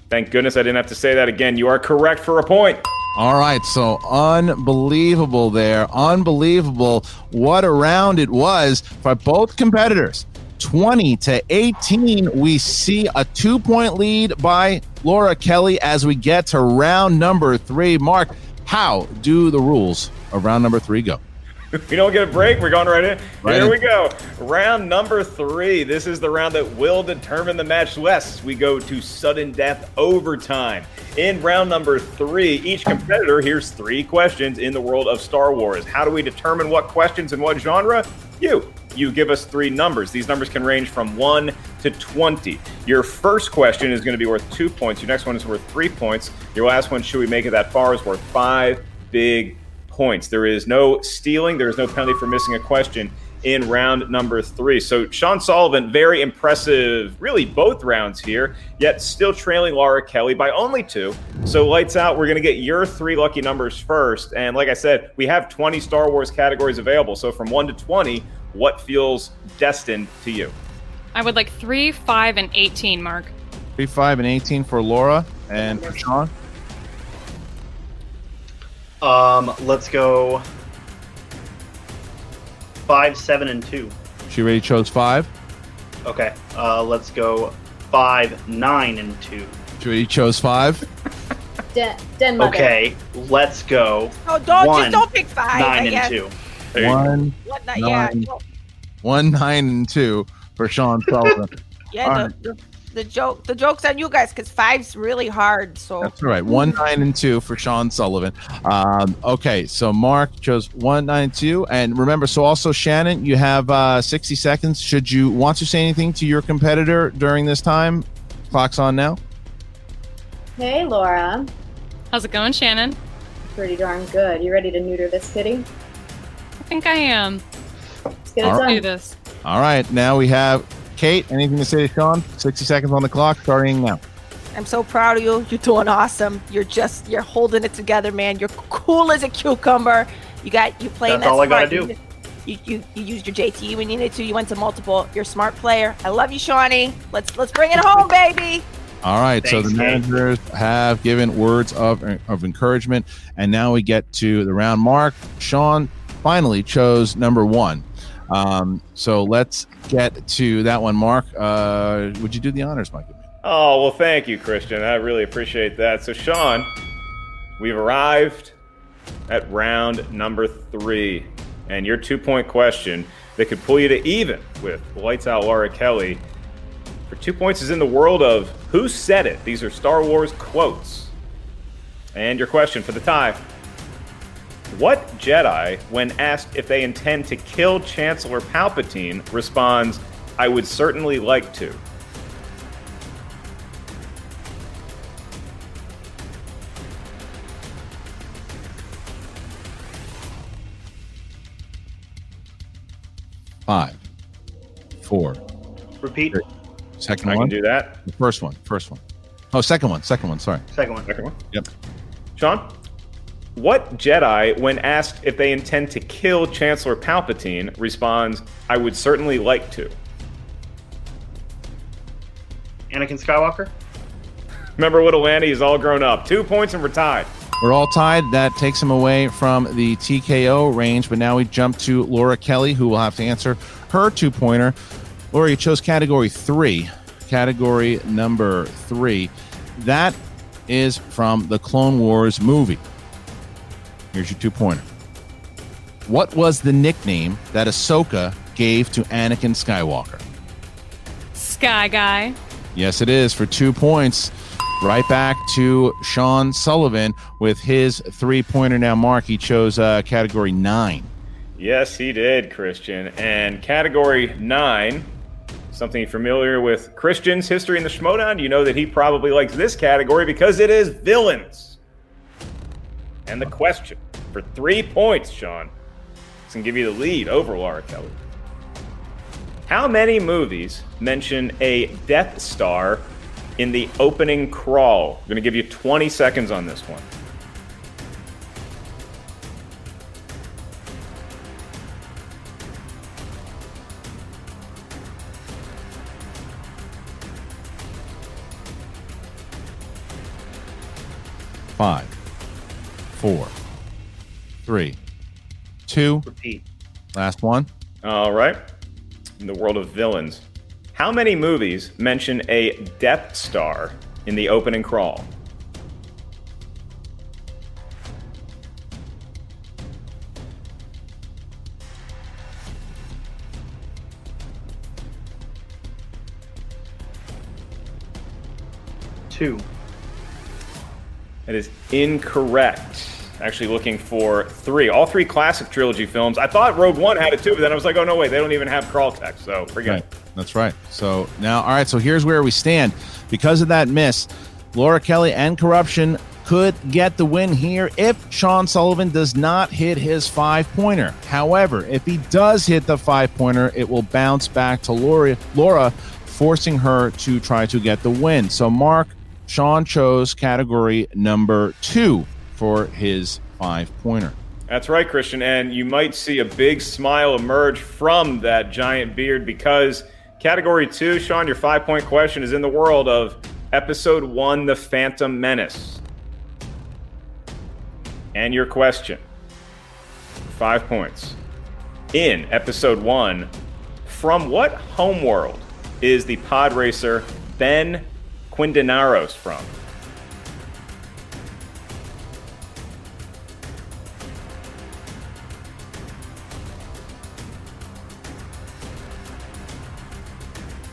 Thank goodness I didn't have to say that again. You are correct for a point. All right, so unbelievable there. Unbelievable. What a round it was for both competitors. 20 to 18. We see a two point lead by Laura Kelly as we get to round number three. Mark, how do the rules of round number three go? [laughs] We don't get a break. We're going right in. Right Here in. we go. Round number three. This is the round that will determine the match. West, we go to sudden death overtime. In round number three, each competitor hears three questions in the world of Star Wars. How do we determine what questions and what genre? You. You give us three numbers. These numbers can range from 1 to 20. Your first question is going to be worth two points. Your next one is worth three points. Your last one, should we make it that far, is worth five big points. There is no stealing. There is no penalty for missing a question in round number three. So Sean Sullivan, very impressive, really both rounds here, yet still trailing Laura Kelly by only two. So lights out. We're going to get your three lucky numbers first. And like I said, we have 20 Star Wars categories available. So from one to 20, what feels destined to you? I would like three, five, and 18, Mark. Three, five, and 18 for Laura and for Sean. Um, let's go five, seven, and two. She already chose five. Okay. Uh, let's go five, nine, and two. She already chose five. Den, den mother. Okay. Let's go. Oh, don't one, just don't pick five. I nine, guess. and two. One, What not, yeah, nine, one, nine, and two for Sean Sullivan. [laughs] yeah. The, right. the, the joke, the joke's on you guys because five's really hard. So That's all right. One, nine, and two for Sean Sullivan. Um, okay, so Mark chose one, nine, two, and remember. So also Shannon, you have uh, sixty seconds. Should you want to say anything to your competitor during this time? Clock's on now. Hey, Laura. How's it going, Shannon? Pretty darn good. You ready to neuter this kitty? I think I am. Let's get it All done. right. Do this. All right, now we have Kate. Anything to say to Sean? Sixty seconds on the clock, starting now. I'm so proud of you. You're doing awesome. You're just you're holding it together, man. You're cool as a cucumber. You got you playing That's that all I gotta do. You, you you used your JT when you needed to. You went to multiple. You're a smart player. I love you, Shawnee. Let's let's bring it home, baby. All right, so Thanks, the Kate. managers have given words of of encouragement, and now we get to the round. Mark, Sean finally chose number one. Um, so let's get to that one. Mark, uh, would you do the honors, Mike? Oh, well, thank you, Christian. I really appreciate that. So, Sean, we've arrived at round number three. And your two point question that could pull you to even with Lights Out Laura Kelly for two points is in the world of who said it. These are Star Wars quotes. And your question for the tie What Jedi, when asked if they intend to kill Chancellor Palpatine, responds, I would certainly like to? Five, four, Repeat. second I can one. do that. The first one, first one. Oh, second one, second one. Sorry. Second one. Second one. Yep. Sean? What Jedi, when asked if they intend to kill Chancellor Palpatine, responds, I would certainly like to? Anakin Skywalker? Remember Little Annie? is all grown up. Two points and we're tied. We're all tied. That takes him away from the TKO range. But now we jump to Laura Kelly, who will have to answer her two pointer. Laura, you chose category three. Category number three. That is from the Clone Wars movie. Here's your two pointer. What was the nickname that Ahsoka gave to Anakin Skywalker? Sky Guy. Yes, it is for two points. Right back to Sean Sullivan with his three pointer. Now, Mark, he chose uh, category nine. Yes, he did, Christian. And category nine, something familiar with Christian's history in the Schmoedown, you know that he probably likes this category because it is villains. And the question for three points, Sean, this can give you the lead over Laura Kelly. How many movies mention a Death Star in the opening crawl? I'm going to give you 20 seconds on this one. Five, four, three, two. Repeat. Last one. All right. In the world of villains, how many movies mention a Death Star in the opening crawl? Two. That is incorrect. Actually, looking for three. All three classic trilogy films. I thought Rogue One had it too, but then I was like, oh, no, wait, they don't even have crawl text, so forget Right. it. That's right. So now, all right. So here's where we stand. Because of that miss, Laura Kelly and corruption could get the win here if Sean Sullivan does not hit his five pointer. However, if he does hit the five pointer, it will bounce back to Laura, Laura, forcing her to try to get the win. So, Mark, Sean chose category number two for his five pointer. That's right, Christian. And you might see a big smile emerge from that giant beard because category two, Sean, your five point question is in the world of episode one, The Phantom Menace. And your question, five points. In episode one, from what homeworld is the pod racer Ben Quadinaros from?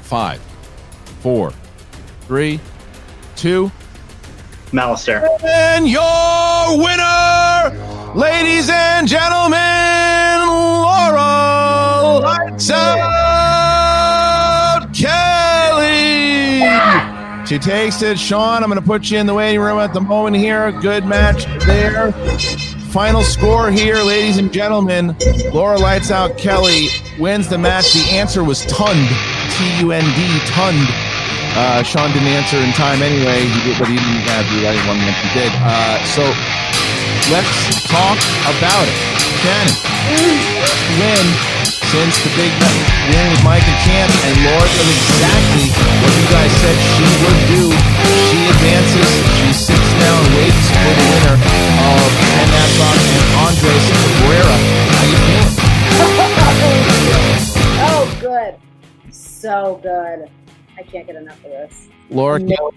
Five, four, three, two. Malastare. And your winner, ladies and gentlemen, Laura Lights Out She takes it. Sean, I'm going to put you in the waiting room at the moment here. Good match there. Final score here, ladies and gentlemen. Laura Lights Out Kelly wins the match. The answer was Tund. T U N D, Tund. Uh, Sean didn't answer in time anyway, he did, but he didn't have the right one that he did. Uh, so let's talk about it. Shannon, win since the big win with Mike and Champ, and Laura does exactly what you guys said she would do. She advances, she sits now and waits for the winner of Ken Napzok and Andres Cabrera. How you feeling? [laughs] Oh, good. So good. I can't get enough of this. Laura No.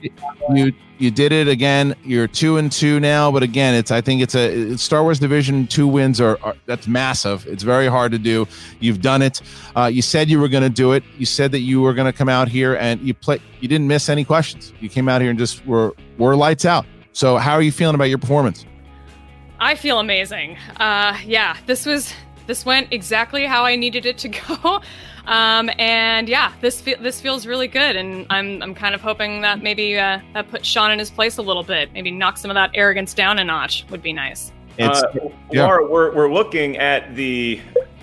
You you did it again. You're two and two now, but again, it's I think it's a it's Star Wars Division two wins are, are that's massive. It's very hard to do. You've done it. Uh, you said you were going to do it. You said that you were going to come out here and you play. You didn't miss any questions. You came out here and just were were lights out. So how are you feeling about your performance? I feel amazing. Uh, yeah, this was this went exactly how I needed it to [laughs] go. Um, and yeah, this fe- this feels really good, and I'm I'm kind of hoping that maybe uh, that puts Sean in his place a little bit. Maybe knock some of that arrogance down a notch would be nice. It's Uh, yeah. Laura, we're, we're looking at the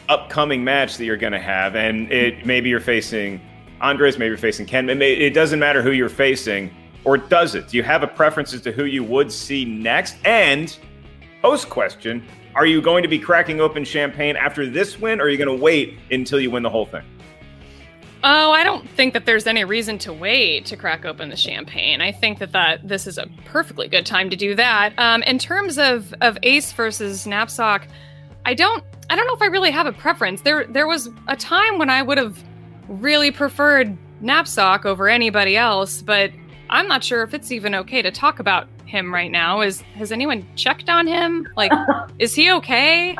upcoming match that you're going to have, and it maybe you're facing Andres, maybe you're facing Ken. It, may, it doesn't matter who you're facing, or does it? Do you have a preference as to who you would see next? And post question. Are you going to be cracking open champagne after this win, or are you going to wait until you win the whole thing? Oh, I don't think that there's any reason to wait to crack open the champagne. I think that, that this is a perfectly good time to do that. Um, in terms of, of Ace versus Napzok, I don't I don't know if I really have a preference. There there was a time when I would have really preferred Napzok over anybody else, but I'm not sure if it's even okay to talk about him right now. Is has anyone checked on him? Like, [laughs] is he okay?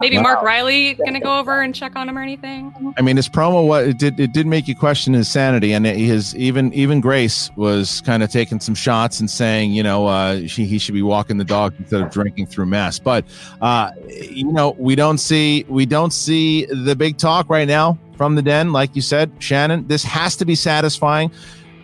Maybe Mark Riley gonna go over and check on him or anything? I mean, his promo what it did it did make you question his sanity, and his even even Grace was kind of taking some shots and saying, you know, uh, she, he should be walking the dog instead of drinking through mess. But uh, you know, we don't see we don't see the big talk right now from the den, like you said, Shannon. This has to be satisfying.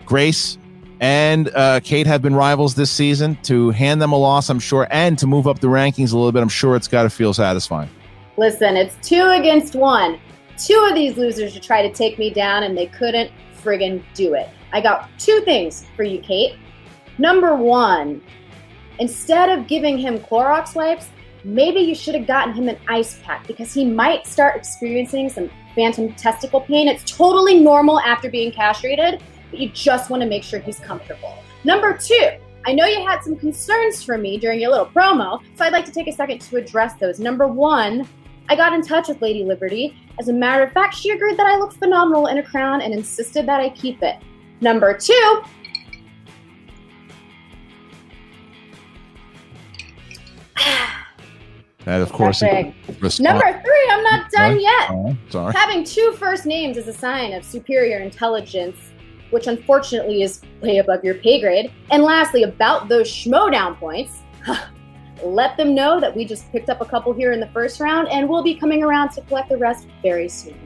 Grace and uh, Kate have been rivals this season. To hand them a loss, I'm sure, and to move up the rankings a little bit, I'm sure it's got to feel satisfying. Listen, it's two against one. Two of these losers to try to take me down, and they couldn't friggin' do it. I got two things for you, Kate. Number one, instead of giving him Clorox wipes, maybe you should have gotten him an ice pack because he might start experiencing some phantom testicle pain. It's totally normal after being castrated, but you just want to make sure he's comfortable. Number two, I know you had some concerns for me during your little promo, so I'd like to take a second to address those. Number one, I got in touch with Lady Liberty. As a matter of fact, she agreed that I look phenomenal in a crown and insisted that I keep it. Number two, [sighs] That, of course, number three, I'm not done yet. Oh, sorry. Having two first names is a sign of superior intelligence, which unfortunately is way above your pay grade. And lastly, about those Schmoedown points, [sighs] let them know that we just picked up a couple here in the first round, and we'll be coming around to collect the rest very soon.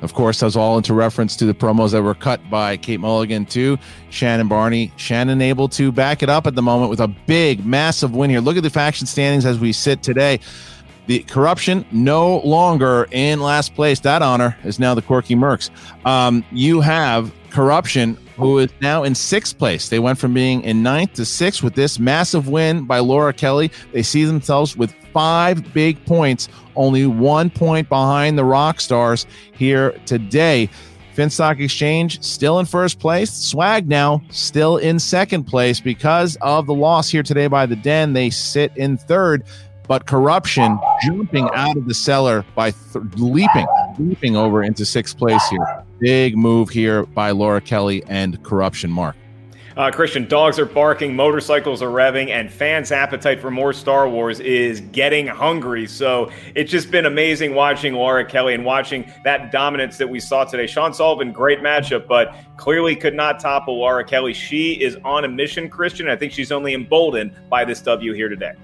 Of course, that's all into reference to the promos that were cut by Kate Mulligan to Shannon Barney. Shannon able to back it up at the moment with a big, massive win here. Look at the faction standings as we sit today. The corruption no longer in last place. That honor is now the Quirky Mercs. Um, you have corruption who is now in sixth place. They went from being in ninth to sixth with this massive win by Laura Kelly. They see themselves with five big points, only one point behind the Rock Stars here today. Finstock Exchange still in first place. Swag now still in second place because of the loss here today by the Den. They sit in third, but corruption jumping out of the cellar by th- leaping, leaping over into sixth place here. Big move here by Laura Kelly and corruption. Mark. Uh, Christian, dogs are barking, motorcycles are revving, and fans' appetite for more Star Wars is getting hungry. So it's just been amazing watching Laura Kelly and watching that dominance that we saw today. Sean Sullivan, great matchup, but clearly could not topple Laura Kelly. She is on a mission, Christian. I think she's only emboldened by this W here today.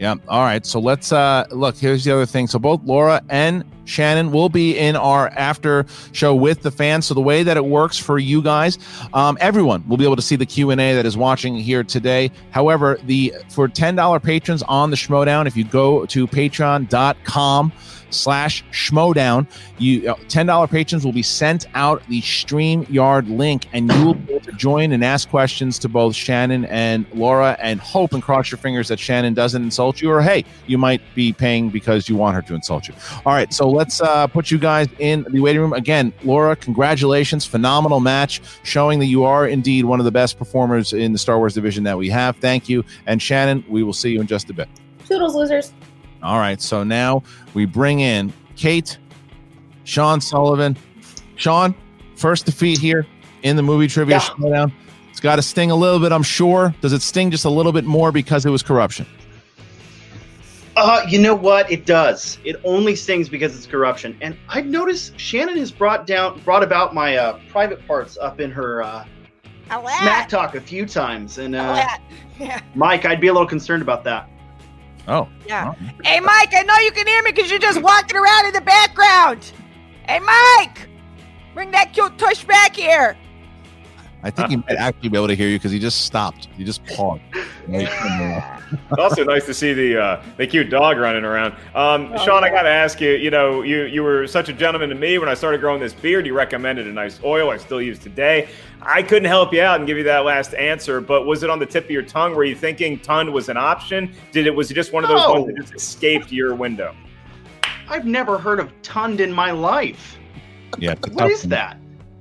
Yeah. All right. So let's uh look. Here's the other thing. So both Laura and Shannon will be in our after show with the fans. So the way that it works for you guys, um, everyone will be able to see the Q and A that is watching here today. However, the for ten dollar patrons on the Schmoedown, if you go to Patreon.com slash schmodown you uh, $10 patrons will be sent out the stream yard link and you will be able to join and ask questions to both shannon and laura and hope and cross your fingers that shannon doesn't insult you or hey you might be paying because you want her to insult you. All right so let's uh, put you guys in the waiting room. Again laura congratulations. Phenomenal match showing that you are indeed one of the best performers in the star wars division that we have. Thank you. And shannon we will see you in just a bit. Toodles, losers. All right, so now we bring in Kate, Sean Sullivan. Sean, first defeat here in the movie trivia Yeah. showdown. It's got to sting a little bit, I'm sure. Does it sting just a little bit more because it was corruption? Uh, you know what? It does. It only stings because it's corruption. And I've noticed Shannon has brought down, brought about my uh, private parts up in her uh, smack talk a few times. And uh, [laughs] Yeah. Mike, I'd be a little concerned about that. Oh, Yeah. Hey, Mike, I know you can hear me because you're just walking around in the background. Hey, Mike, bring that cute tush back here. I think he [laughs] might actually be able to hear you because he just stopped. He just paused. [laughs] It's also nice to see the uh, the cute dog running around. Um, Oh, Sean, I got to ask you. You know, you you were such a gentleman to me when I started growing this beard. You recommended a nice oil I still use today. I couldn't help you out and give you that last answer, but was it on the tip of your tongue? Were you thinking Tund was an option? Did it was it just one of those No. ones that just escaped your window? I've never heard of Tund in my life. Yeah. it's a What tough is one. that?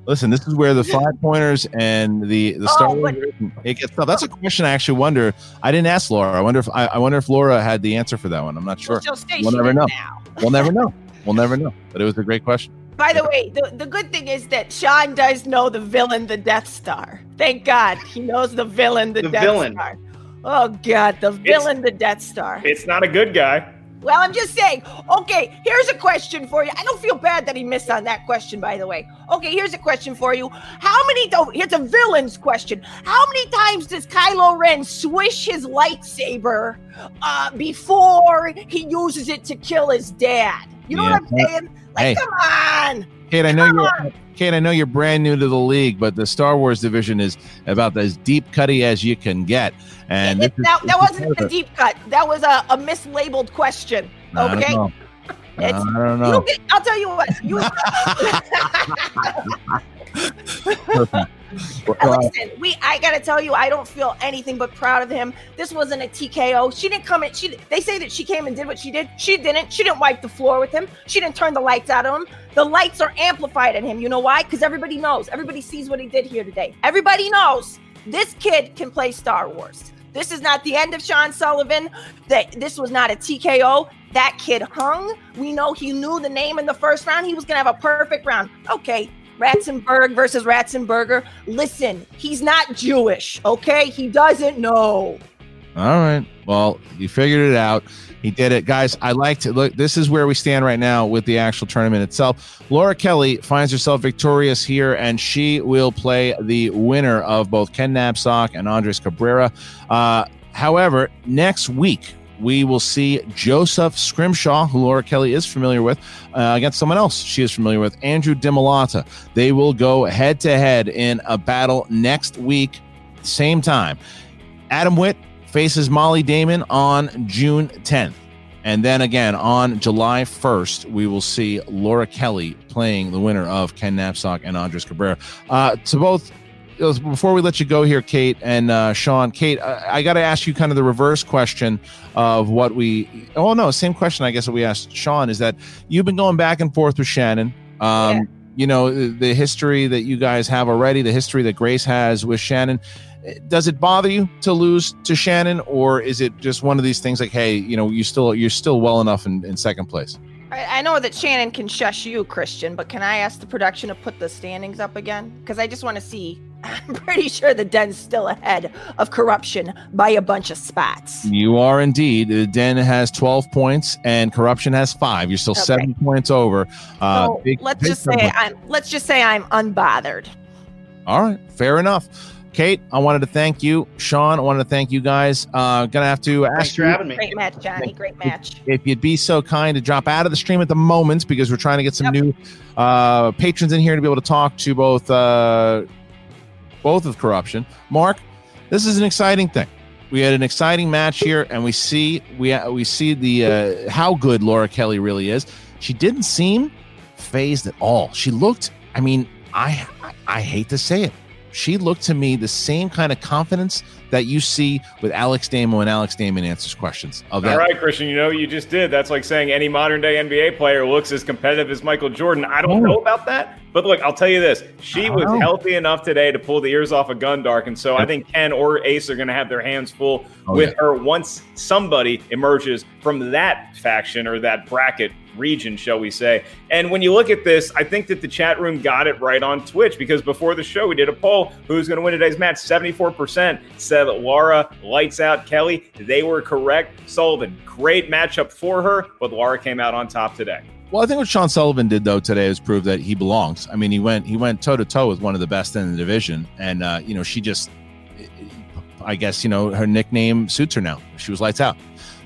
Listen, this is where the five pointers and the the oh, Star Oh, Wars it gets tough. That's a question I actually wonder. I didn't ask Laura. I wonder if I, I wonder if Laura had the answer for that one. I'm not sure. She'll stay We'll never know. now. We'll never know. [laughs] We'll never know. But it was a great question. By the way, the, the good thing is that Sean does know the villain, the Death Star. Thank God he knows the villain, the, The Death villain. Star. Oh God, the villain, the Death Star. It's not a good guy. Well, I'm just saying. Okay, here's a question for you. I don't feel bad that he missed on that question, by the way. Okay, here's a question for you. How many? Oh, here's a villain's question. How many times does Kylo Ren swish his lightsaber uh, before he uses it to kill his dad? You know what I'm saying? Like, Hey. come on. Kate, I know Come you're I know you're brand new to the league, but the Star Wars division is about as deep cutty as you can get. And It- is- that, wasn't a deep cut. That was a, a mislabeled question. I don't Okay. know. [laughs] I don't know. Get, I'll tell you what. You, [laughs] [laughs] Listen, Listen, we I gotta tell you, I don't feel anything but proud of him. This wasn't a TKO. She didn't come in. She they say that she came and did what she did. She didn't. She didn't wipe the floor with him. She didn't turn the lights out on him. The lights are amplified on him. You know why? Because everybody knows. Everybody sees what he did here today. Everybody knows this kid can play Star Wars. This is not the end of Sean Sullivan. That this was not a TKO. That kid hung. We know he knew the name in the first round. He was gonna have a perfect round. Okay, Ratzenberg versus Ratzenberger. Listen, he's not Jewish, okay? He doesn't know. All right. Well, you figured it out. He did it. Guys, I liked to look. This is where we stand right now with the actual tournament itself. Laura Kelly finds herself victorious here, and she will play the winner of both Ken Napzok and Andres Cabrera. Uh, however, next week, we will see Joseph Scrimshaw, who Laura Kelly is familiar with, uh, against someone else she is familiar with, Andrew Dimolata. They will go head to head in a battle next week, same time. Adam Witt faces Molly Damon on June 10th. And then again on July 1st, we will see Laura Kelly playing the winner of Ken Napzok and Andres Cabrera. Uh, to both, before we let you go here, Kate and uh, Sean, Kate, I, I got to ask you kind of the reverse question of what we, oh no, same question I guess that we asked Sean is that you've been going back and forth with Shannon. Um, You know, the, the history that you guys have already, the history that Grace has with Shannon does it bother you to lose to Shannon, or is it just one of these things like, hey, you know, you still you're still well enough in, in second place? I, know that Shannon can shush you, Christian, but can I ask the production to put the standings up again? Because I just want to see. [laughs] I'm pretty sure the den's still ahead of corruption by a bunch of spots. You are indeed. The Den has 12 points and corruption has five. You're still Okay. seven points over. Uh, so big- let's big just say. I'm. Let's just say I'm unbothered. All right, fair enough. Kate, I wanted to thank you. Sean, I wanted to thank you guys. Uh, gonna have to ask Thanks for you- having me. Great match, Johnny. Great match. if you'd be so kind to drop out of the stream at the moment because we're trying to get some new uh, patrons in here to be able to talk to both uh, both of corruption. Mark, this is an exciting thing. We had an exciting match here, and we see we we see the uh, how good Laura Kelly really is. She didn't seem phased at all. She looked. I mean, I I, I hate to say it. She looked to me the same kind of confidence that you see with Alex Damo and Alex Damon answers questions. Of that All right, Christian, you know what you just did. That's like saying any modern day NBA player looks as competitive as Michael Jordan. I don't oh. know about that, but look, I'll tell you this: she was know. healthy enough today to pull the ears off a of Gundark, and so I think Ken or Ace are going to have their hands full Oh, with yeah. her once somebody emerges from that faction or that bracket region, shall we say. And when you look at this, I think that the chat room got it right on Twitch because before the show, we did a poll who's going to win today's match. 74% said Laura, lights out Kelly. They were correct. Sullivan, great matchup for her, but Laura came out on top today. Well, I think what Sean Sullivan did though today is prove that he belongs. I mean, he went he went toe to toe with one of the best in the division, and uh, you know she just, I guess you know her nickname suits her now. She was lights out.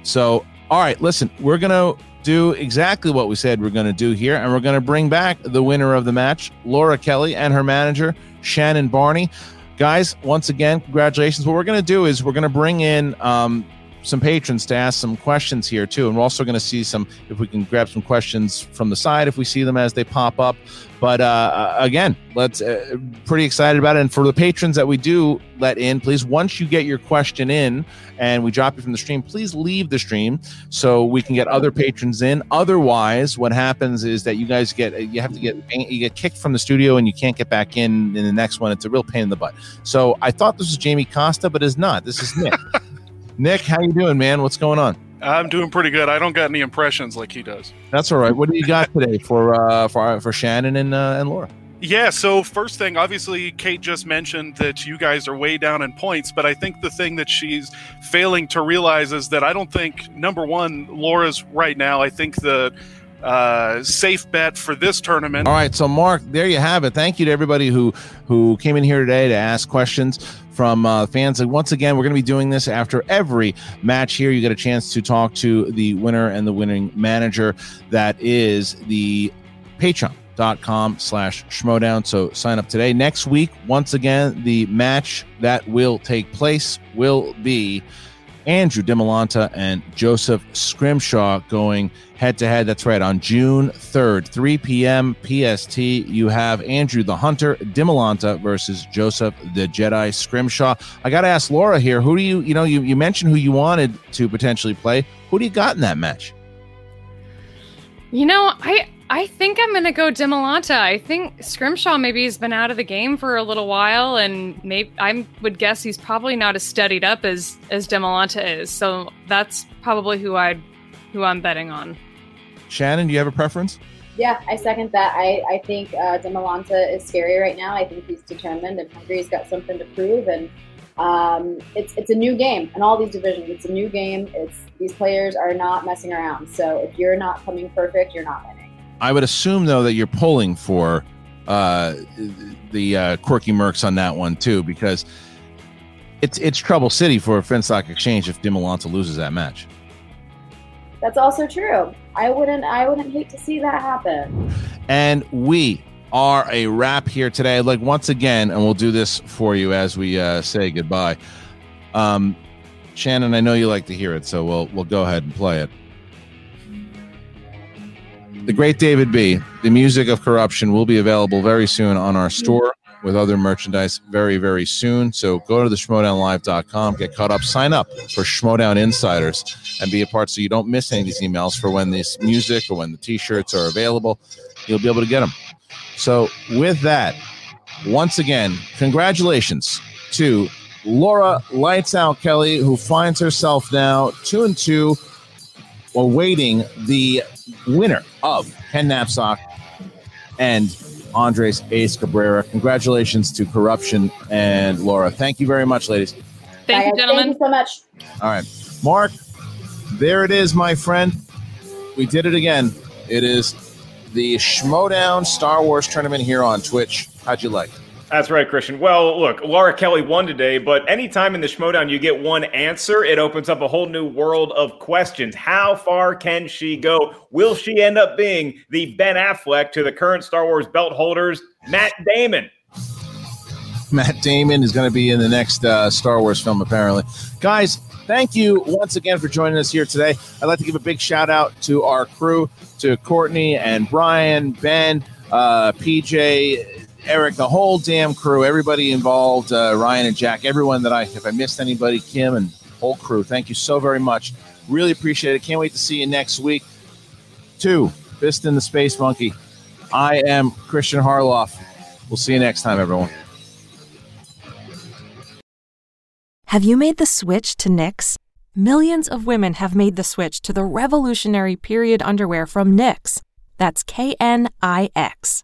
So, all right, listen, we're gonna do exactly what we said we're gonna do here, and we're gonna bring back the winner of the match, Laura Kelly, and her manager Shannon Barney. Guys, once again, congratulations. What we're gonna do is we're gonna bring in um, some patrons to ask some questions here too, and we're also going to see some if we can grab some questions from the side if we see them as they pop up. But uh, again, let's uh, pretty excited about it. And for the patrons that we do let in, please once you get your question in and we drop you from the stream, please leave the stream so we can get other patrons in. Otherwise, what happens is that you guys get you have to get you get kicked from the studio and you can't get back in in the next one. It's a real pain in the butt. So I thought this was Jamie Costa, but it's not. This is Nick. [laughs] Nick, how you doing, man? What's going on? I'm doing pretty good. I don't got any impressions like he does. That's all right. What do you got today for uh, for for Shannon and uh, and Laura? Yeah, so first thing, obviously, Kate just mentioned that you guys are way down in points, but I think the thing that she's failing to realize is that I don't think, number one, Laura's right now. I think the uh, safe bet for this tournament. All right, so Mark, there you have it. Thank you to everybody who who came in here today to ask questions from uh, fans. And once again, we're going to be doing this after every match here. You get a chance to talk to the winner and the winning manager. That is the patreon.com slash schmoedown. So sign up today. Next week, once again, the match that will take place will be Andrew Dimolanta and Joseph Scrimshaw going head to head. That's right. On June 3rd, 3 p.m. PST, you have Andrew the Hunter Dimolanta versus Joseph the Jedi Scrimshaw. I got to ask Laura here who do you, you know, you, you mentioned who you wanted to potentially play. Who do you got in that match? You know, I I think I'm gonna go Demolanta. I think Scrimshaw maybe has been out of the game for a little while, and maybe I would guess he's probably not as studied up as as Demolanta is. So that's probably who I who I'm betting on. Shannon, do you have a preference? Yeah, I second that. I, I think uh, Demolanta is scary right now. I think he's determined and hungry. He's got something to prove, and um, it's it's a new game in all these divisions. It's a new game. It's these players are not messing around. So if you're not coming perfect, you're not winning. I would assume though that you're pulling for uh, the uh, quirky mercs on that one too, because it's it's trouble city for Finstock Exchange if Dimolanta loses that match. That's also true. I wouldn't I wouldn't hate to see that happen. And we are a wrap here today. Like once again, and we'll do this for you as we uh, say goodbye. Um, Shannon, I know you like to hear it, so we'll we'll go ahead and play it. The great David B. The music of corruption will be available very soon on our store with other merchandise very, very soon. So go to the schmoedownlive.com, get caught up, sign up for Schmoedown Insiders, and be a part so you don't miss any of these emails for when this music or when the t-shirts are available. You'll be able to get them. So with that, once again, congratulations to Laura Lights Out Kelly, who finds herself now two and two, awaiting the winner of Ken Napzok and Andres Ace Cabrera. Congratulations to Corruption and Laura. Thank you very much, ladies. Thank you, gentlemen. Thank you so much. All right. Mark, there it is, my friend. We did it again. It is the Schmoedown Star Wars tournament here on Twitch. How'd you like it? That's right, Christian. Well, look, Laura Kelly won today, but anytime in the Schmoedown you get one answer, it opens up a whole new world of questions. How far can she go? Will she end up being the Ben Affleck to the current Star Wars belt holders, Matt Damon? Matt Damon is going to be in the next uh, Star Wars film, apparently. Guys, thank you once again for joining us here today. I'd like to give a big shout out to our crew, to Courtney and Brian, Ben, uh, PJ, Eric, the whole damn crew, everybody involved, uh, Ryan and Jack, everyone that I, if I missed anybody, Kim and whole crew, thank you so very much. Really appreciate it. Can't wait to see you next week. Two, Fist in the Space Monkey. I am Christian Harloff. We'll see you next time, everyone. Have you made the switch to Knix? Millions of women have made the switch to the revolutionary period underwear from Knix. That's K N I X.